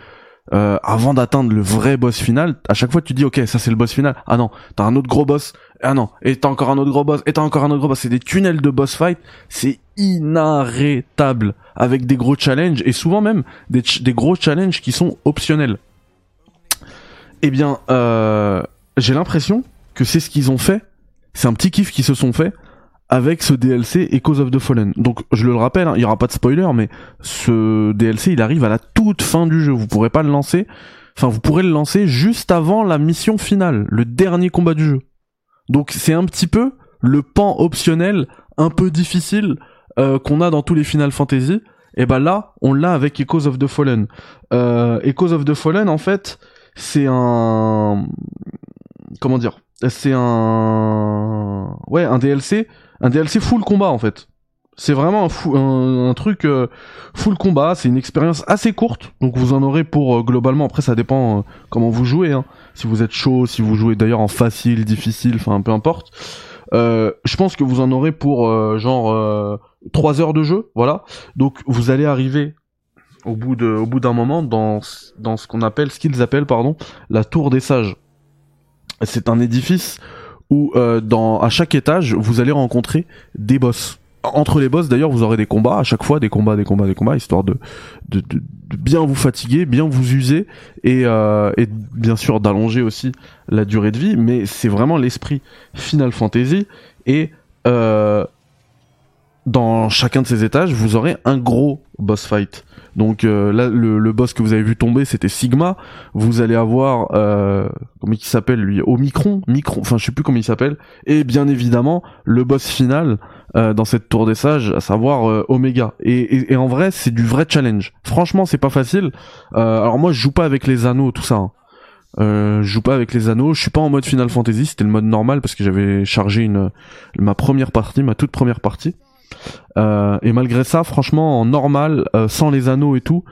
euh, avant d'atteindre le vrai boss final, à chaque fois tu dis ok ça c'est le boss final. Ah non, t'as un autre gros boss. Ah non, et t'as encore un autre gros boss. Et t'as encore un autre gros boss. C'est des tunnels de boss fight. C'est inarrêtable avec des gros challenges et souvent même des, des gros challenges qui sont optionnels. Eh bien, euh, j'ai l'impression que c'est ce qu'ils ont fait c'est un petit kiff qu'ils se sont fait avec ce DLC Echoes of the Fallen. Donc je le rappelle, hein, il y aura pas de spoiler, mais ce DLC il arrive à la toute fin du jeu. Vous pourrez pas le lancer. Enfin, vous pourrez le lancer juste avant la mission finale, le dernier combat du jeu. Donc c'est un petit peu le pan optionnel, un peu difficile euh, qu'on a dans tous les Final Fantasy. Et ben là, on l'a avec Echoes of the Fallen. Euh, Echoes of the Fallen, en fait, c'est un comment dire c'est un ouais un DLC un DLC full combat en fait. C'est vraiment un, un, truc euh, full combat. C'est une expérience assez courte. Donc vous en aurez pour euh, globalement. Après ça dépend euh, comment vous jouez hein. si vous êtes chaud si vous jouez d'ailleurs en facile difficile enfin peu importe. Je pense que vous en aurez pour genre 3 heures de jeu voilà. Donc vous allez arriver au bout au bout d'un moment dans dans ce qu'on appelle ce qu'ils appellent pardon la tour des sages c'est un édifice où euh, dans à chaque étage vous allez rencontrer des boss. Entre les boss d'ailleurs vous aurez des combats à chaque fois des combats des combats des combats histoire de bien vous fatiguer bien vous user et euh, bien sûr d'allonger aussi la durée de vie mais c'est vraiment l'esprit Final Fantasy et euh, dans chacun de ces étages vous aurez un gros boss fight donc euh, là, le, boss que vous avez vu tomber, c'était Sigma. Vous allez avoir euh, comment il s'appelle lui? Omicron, Micron, enfin je sais plus comment il s'appelle. Et bien évidemment le boss final euh, dans cette tour des sages, à savoir euh, Omega. Et, en vrai, c'est du vrai challenge. Franchement, c'est pas facile. alors moi, je joue pas avec les anneaux, tout ça. Hein. je joue pas avec les anneaux, je suis pas en mode Final Fantasy, c'était le mode normal parce que j'avais chargé une ma première partie, ma toute première partie. Euh, et malgré ça, franchement, en normal, euh, sans les anneaux et tout,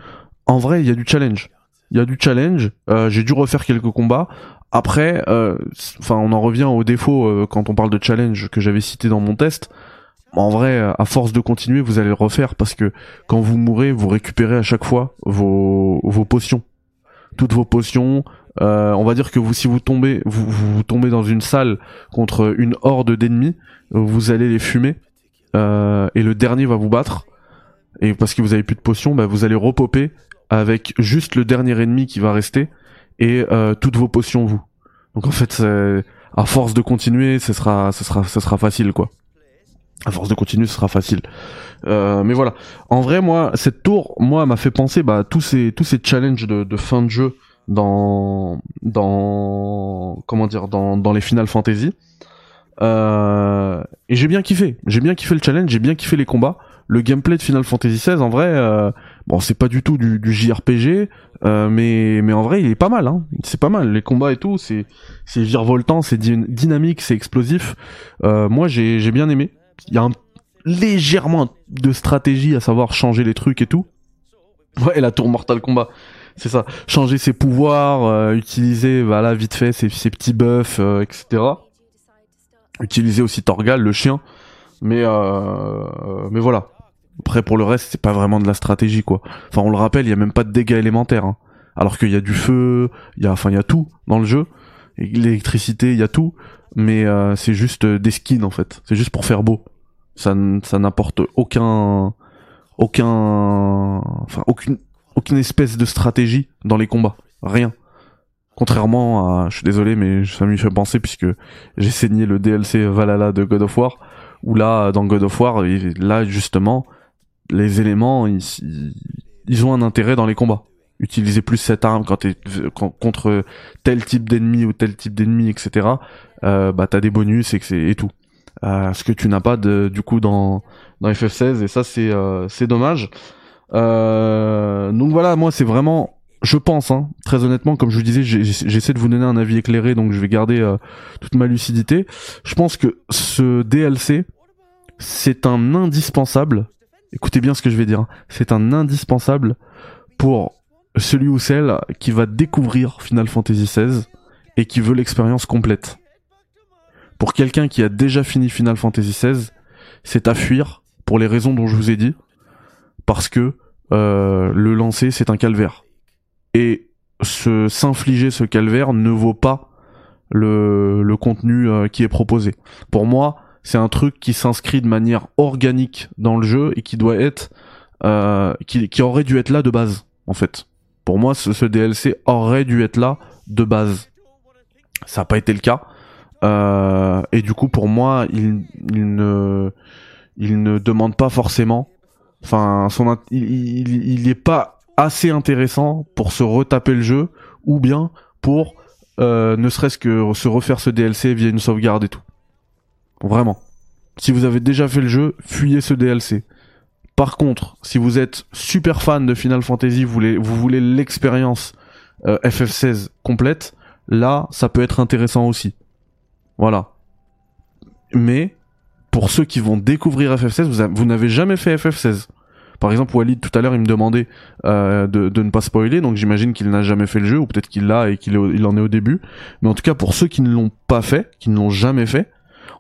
en vrai, il y a du challenge. Il y a du challenge. Euh, j'ai dû refaire quelques combats. Après, on en revient au défaut quand on parle de challenge que j'avais cité dans mon test. En vrai, à force de continuer, vous allez le refaire parce que quand vous mourrez, vous récupérez à chaque fois vos, potions. Toutes vos potions, on va dire que si vous tombez, vous tombez dans une salle contre une horde d'ennemis, vous allez les fumer euh, et le dernier va vous battre. Et parce que vous avez plus de potions, bah, vous allez repoper avec juste le dernier ennemi qui va rester et euh, toutes vos potions vous. Donc en fait, à force de continuer, ce sera, ce sera, ce sera facile quoi. À force de continuer, ce sera facile. Euh, mais voilà. En vrai, moi, cette tour, moi, m'a fait penser, bah, tous ces, tous ces challenges de, de fin de jeu dans dans comment dire dans dans les Final Fantasy. Euh, et j'ai bien kiffé. J'ai bien kiffé le challenge, j'ai bien kiffé les combats. Le gameplay de Final Fantasy XVI, en vrai, euh, bon, c'est pas du tout du, du JRPG, euh, mais mais en vrai, il est pas mal. Hein. C'est pas mal. Les combats et tout, c'est c'est virevoltant, c'est dynamique, c'est explosif. Euh, moi, j'ai j'ai bien aimé. Il y a un légèrement de stratégie, à savoir changer les trucs et tout. Ouais, la tour Mortal Kombat, c'est ça. Changer ses pouvoirs, euh, utiliser, voilà, vite fait, ses, ses petits buffs, euh, etc. Utiliser aussi Torgal, le chien. Mais, euh, mais voilà. Après, pour le reste, c'est pas vraiment de la stratégie, quoi. Enfin, on le rappelle, il y a même pas de dégâts élémentaires. Hein. Alors qu'il y a du feu, il y a, enfin, il y a tout dans le jeu. L'électricité, il y a tout. Mais c'est juste des skins, en fait. C'est juste pour faire beau. Ça, ça n'apporte aucun, aucun, enfin aucune, aucune espèce de stratégie dans les combats. Rien. Contrairement à, je suis désolé, mais ça m'y fait penser puisque j'ai saigné le DLC Valhalla de God of War, où là, dans God of War, là justement, les éléments, ils, ils ont un intérêt dans les combats. Utiliser plus cette arme quand t'es contre tel type d'ennemi ou tel type d'ennemi, etc. Euh, bah t'as des bonus et, tout. Euh, ce que tu n'as pas du coup dans, dans FF16 et ça c'est euh, c'est dommage. Euh, donc voilà, moi c'est vraiment, je pense, hein, très honnêtement, comme je vous disais, j'essaie de vous donner un avis éclairé, donc je vais garder euh, toute ma lucidité. Je pense que ce DLC, c'est un indispensable. Écoutez bien ce que je vais dire. Hein. C'est un indispensable pour celui ou celle qui va découvrir Final Fantasy XVI et qui veut l'expérience complète pour quelqu'un qui a déjà fini Final Fantasy XVI, c'est à fuir pour les raisons dont je vous ai dit, parce que euh, le lancer c'est un calvaire et se s'infliger ce calvaire ne vaut pas le, le contenu euh, qui est proposé. Pour moi, c'est un truc qui s'inscrit de manière organique dans le jeu et qui doit être euh, qui, qui aurait dû être là de base en fait. Pour moi, ce, ce DLC aurait dû être là de base. Ça n'a pas été le cas. Euh, et du coup, pour moi, il, il, ne, il ne demande pas forcément. Enfin, son, il, il, est pas assez intéressant pour se retaper le jeu, ou bien pour euh, ne serait-ce que se refaire ce DLC via une sauvegarde et tout. Vraiment. Si vous avez déjà fait le jeu, fuyez ce DLC. Par contre, si vous êtes super fan de Final Fantasy, vous voulez, vous voulez l'expérience euh, FF16 complète, là, ça peut être intéressant aussi. Voilà. Mais pour ceux qui vont découvrir FF16, vous, n'avez jamais fait FF16. Par exemple, Walid tout à l'heure, il me demandait euh, de, ne pas spoiler, donc j'imagine qu'il n'a jamais fait le jeu, ou peut-être qu'il l'a et qu'il il en est au début. Mais en tout cas, pour ceux qui ne l'ont pas fait, qui ne l'ont jamais fait,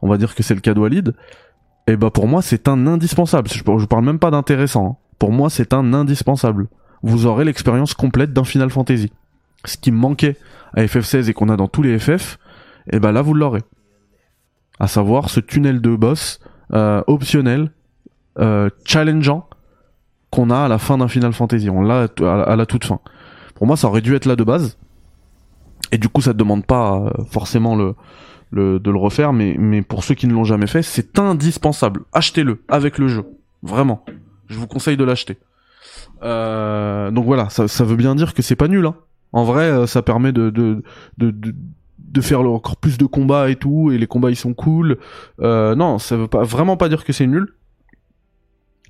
on va dire que c'est le cas de Walid. Et eh bah ben, pour moi, c'est un indispensable. Je, je parle même pas d'intéressant. Hein. Pour moi, c'est un indispensable. Vous aurez l'expérience complète d'un Final Fantasy. Ce qui manquait à FF16 et qu'on a dans tous les FF, et ben là vous l'aurez. À savoir ce tunnel de boss euh, optionnel, euh, challengeant qu'on a à la fin d'un Final Fantasy. On l'a à la toute fin. Pour moi, ça aurait dû être là de base. Et du coup, ça ne demande pas euh, forcément le, de le refaire, mais, mais pour ceux qui ne l'ont jamais fait, c'est indispensable. Achetez-le avec le jeu. Vraiment. Je vous conseille de l'acheter. Euh, donc voilà, ça, ça, veut bien dire que c'est pas nul. Hein. En vrai, euh, ça permet de, de, de, de faire encore plus de combats et tout, et les combats ils sont cool. Euh, non, ça veut pas vraiment pas dire que c'est nul.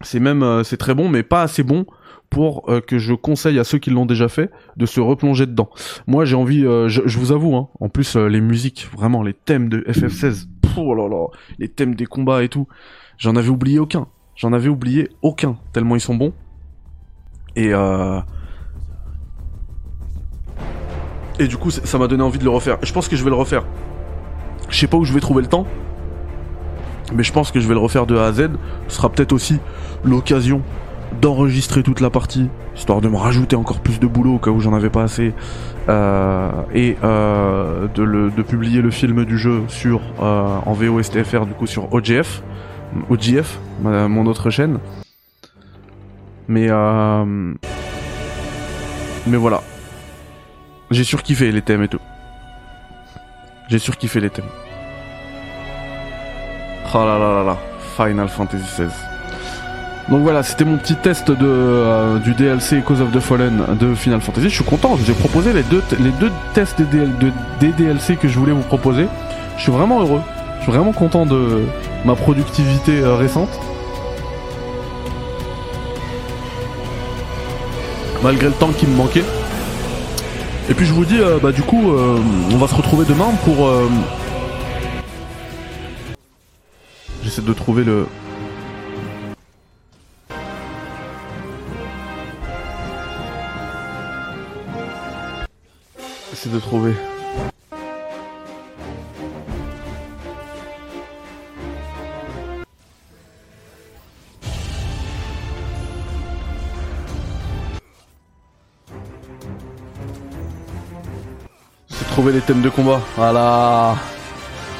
C'est même euh, très bon, mais pas assez bon pour euh, que je conseille à ceux qui l'ont déjà fait de se replonger dedans. Moi j'ai envie, je, vous avoue, hein, en plus les musiques, vraiment les thèmes de FF16, oh là là, les thèmes des combats et tout, j'en avais oublié aucun. J'en avais oublié aucun, tellement ils sont bons. Et euh, et du coup, ça m'a donné envie de le refaire. Je pense que je vais le refaire. Je sais pas où je vais trouver le temps. Mais je pense que je vais le refaire de A à Z. Ce sera peut-être aussi l'occasion d'enregistrer toute la partie, histoire de me rajouter encore plus de boulot au cas où j'en avais pas assez, euh, et euh, de, publier le film du jeu sur euh, en VOSTFR du coup sur OGF, OGF, mon autre chaîne. Mais mais voilà, j'ai surkiffé les thèmes et tout. J'ai surkiffé les thèmes. Oh là là là là, Final Fantasy XVI. Donc voilà, c'était mon petit test de, euh, du DLC Cause of the Fallen de Final Fantasy. Je suis content, je vous ai proposé les deux, tests des, des DLC que je voulais vous proposer. Je suis vraiment heureux. Je suis vraiment content de ma productivité euh, récente. Malgré le temps qui me manquait. Et puis je vous dis, euh, bah du coup, on va se retrouver demain pour... J'essaie de trouver le, de trouver. Trouver les thèmes de combat. Voilà.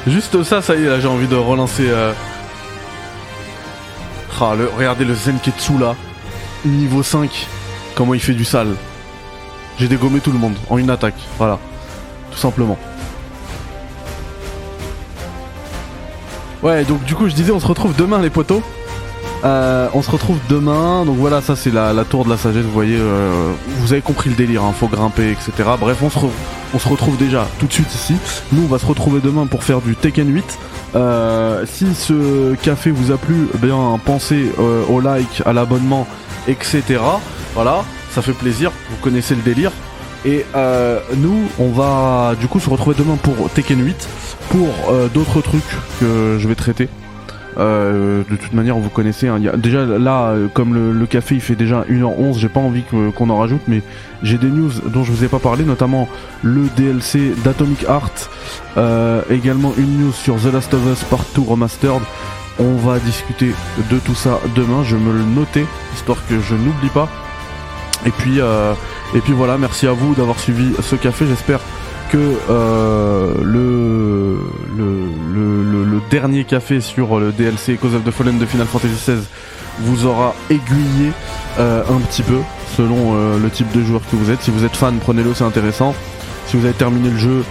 Juste ça, ça y est, là j'ai envie de relancer. Euh... Le, regardez le Zenketsu là. Niveau 5. Comment il fait du sale. J'ai dégommé tout le monde en une attaque. Voilà. Tout simplement. Ouais, donc du coup, je disais, on se retrouve demain, les potos. Euh, on se retrouve demain. Donc voilà, ça c'est la, tour de la sagesse. Vous voyez, euh, vous avez compris le délire. Hein, faut grimper, etc. Bref, on se, retrouve déjà tout de suite ici. Nous, on va se retrouver demain pour faire du Tekken 8. Euh, si ce café vous a plu, eh bien pensez au like, à l'abonnement, etc. Voilà ça fait plaisir, vous connaissez le délire. Et euh, nous, on va du coup se retrouver demain pour Tekken 8, pour euh, d'autres trucs que je vais traiter. Euh, de toute manière, vous connaissez. Hein, déjà là, comme le, café il fait déjà 1h11, j'ai pas envie qu'on en rajoute, mais j'ai des news dont je vous ai pas parlé, notamment le DLC d'Atomic Heart, également une news sur The Last of Us Part 2 Remastered. On va discuter de tout ça demain. Je me le noter histoire que je n'oublie pas. Et puis, euh, et puis voilà, merci à vous d'avoir suivi ce café. J'espère que euh, le, le, le, dernier café sur le DLC Cause of the Fallen de Final Fantasy XVI vous aura aiguillé euh, un petit peu selon le type de joueur que vous êtes. Si vous êtes fan, prenez-le, c'est intéressant. Si vous avez terminé le jeu,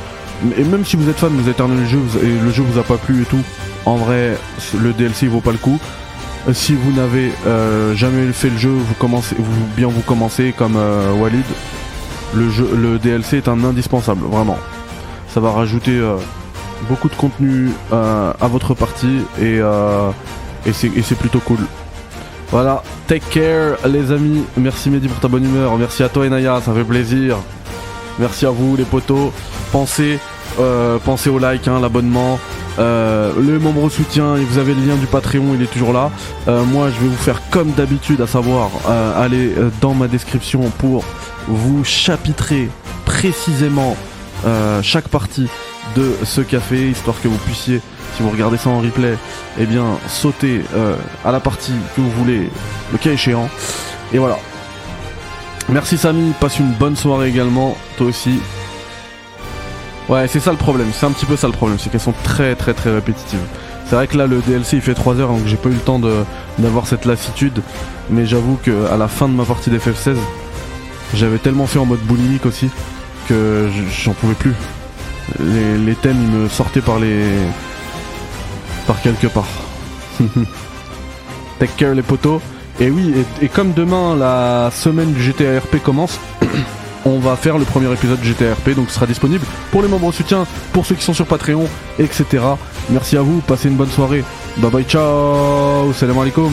et même si vous êtes fan, vous avez terminé le jeu et le jeu vous a pas plu et tout, en vrai, le DLC il vaut pas le coup. Euh, si vous n'avez euh, jamais fait le jeu, vous commencez, vous, bien vous commencez comme euh, Walid. Le, jeu, le DLC est un indispensable, vraiment. Ça va rajouter beaucoup de contenu à votre partie et, et c'est plutôt cool. Voilà, take care les amis. Merci Mehdi pour ta bonne humeur. Merci à toi Enaya, ça fait plaisir. Merci à vous les potos. Pensez, pensez au like, hein, l'abonnement. Euh, le membre soutien, vous avez le lien du Patreon, il est toujours là. Euh, moi, je vais vous faire comme d'habitude, à savoir euh, aller dans ma description pour vous chapitrer précisément chaque partie de ce café, histoire que vous puissiez, si vous regardez ça en replay, eh bien sauter à la partie que vous voulez, le cas échéant. Et voilà. Merci Samy, passe une bonne soirée également, toi aussi. Ouais, c'est ça le problème, c'est un petit peu ça le problème, c'est qu'elles sont très très très répétitives. C'est vrai que là le DLC il fait 3 heures donc j'ai pas eu le temps d'avoir cette lassitude, mais j'avoue que à la fin de ma partie d'FF16, j'avais tellement fait en mode boulimique aussi que j'en pouvais plus. Les, thèmes ils me sortaient par les. par quelque part. Take care les potos. Et oui, et, comme demain la semaine du GTA RP commence, on va faire le premier épisode de GTRP, donc ce sera disponible pour les membres soutien, pour ceux qui sont sur Patreon, etc. Merci à vous, passez une bonne soirée. Bye bye, ciao, salam alaikum.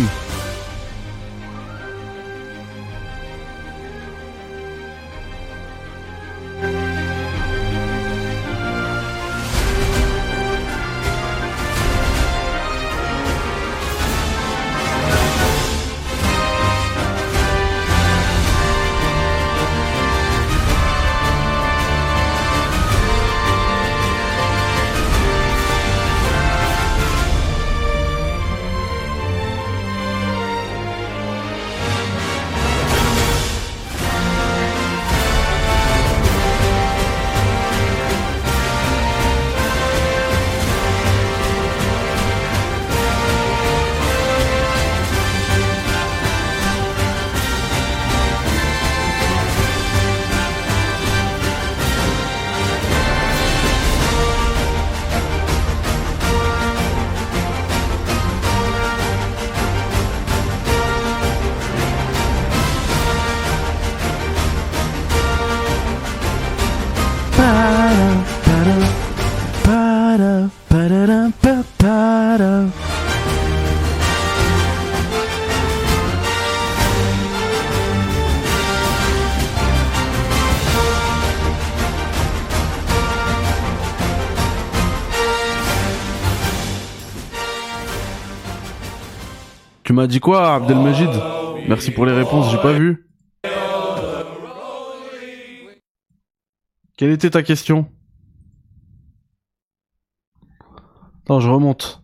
Quoi, Abdelmajid? Merci pour les réponses, j'ai pas vu. Quelle était ta question? Attends, je remonte.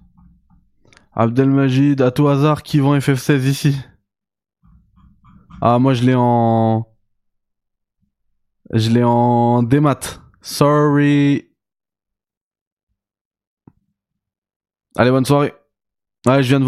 Abdelmajid, à tout hasard, qui vend FF16 ici? Ah, moi je l'ai en... Je l'ai en démat. Sorry. Allez, bonne soirée. Ouais, je viens de vous...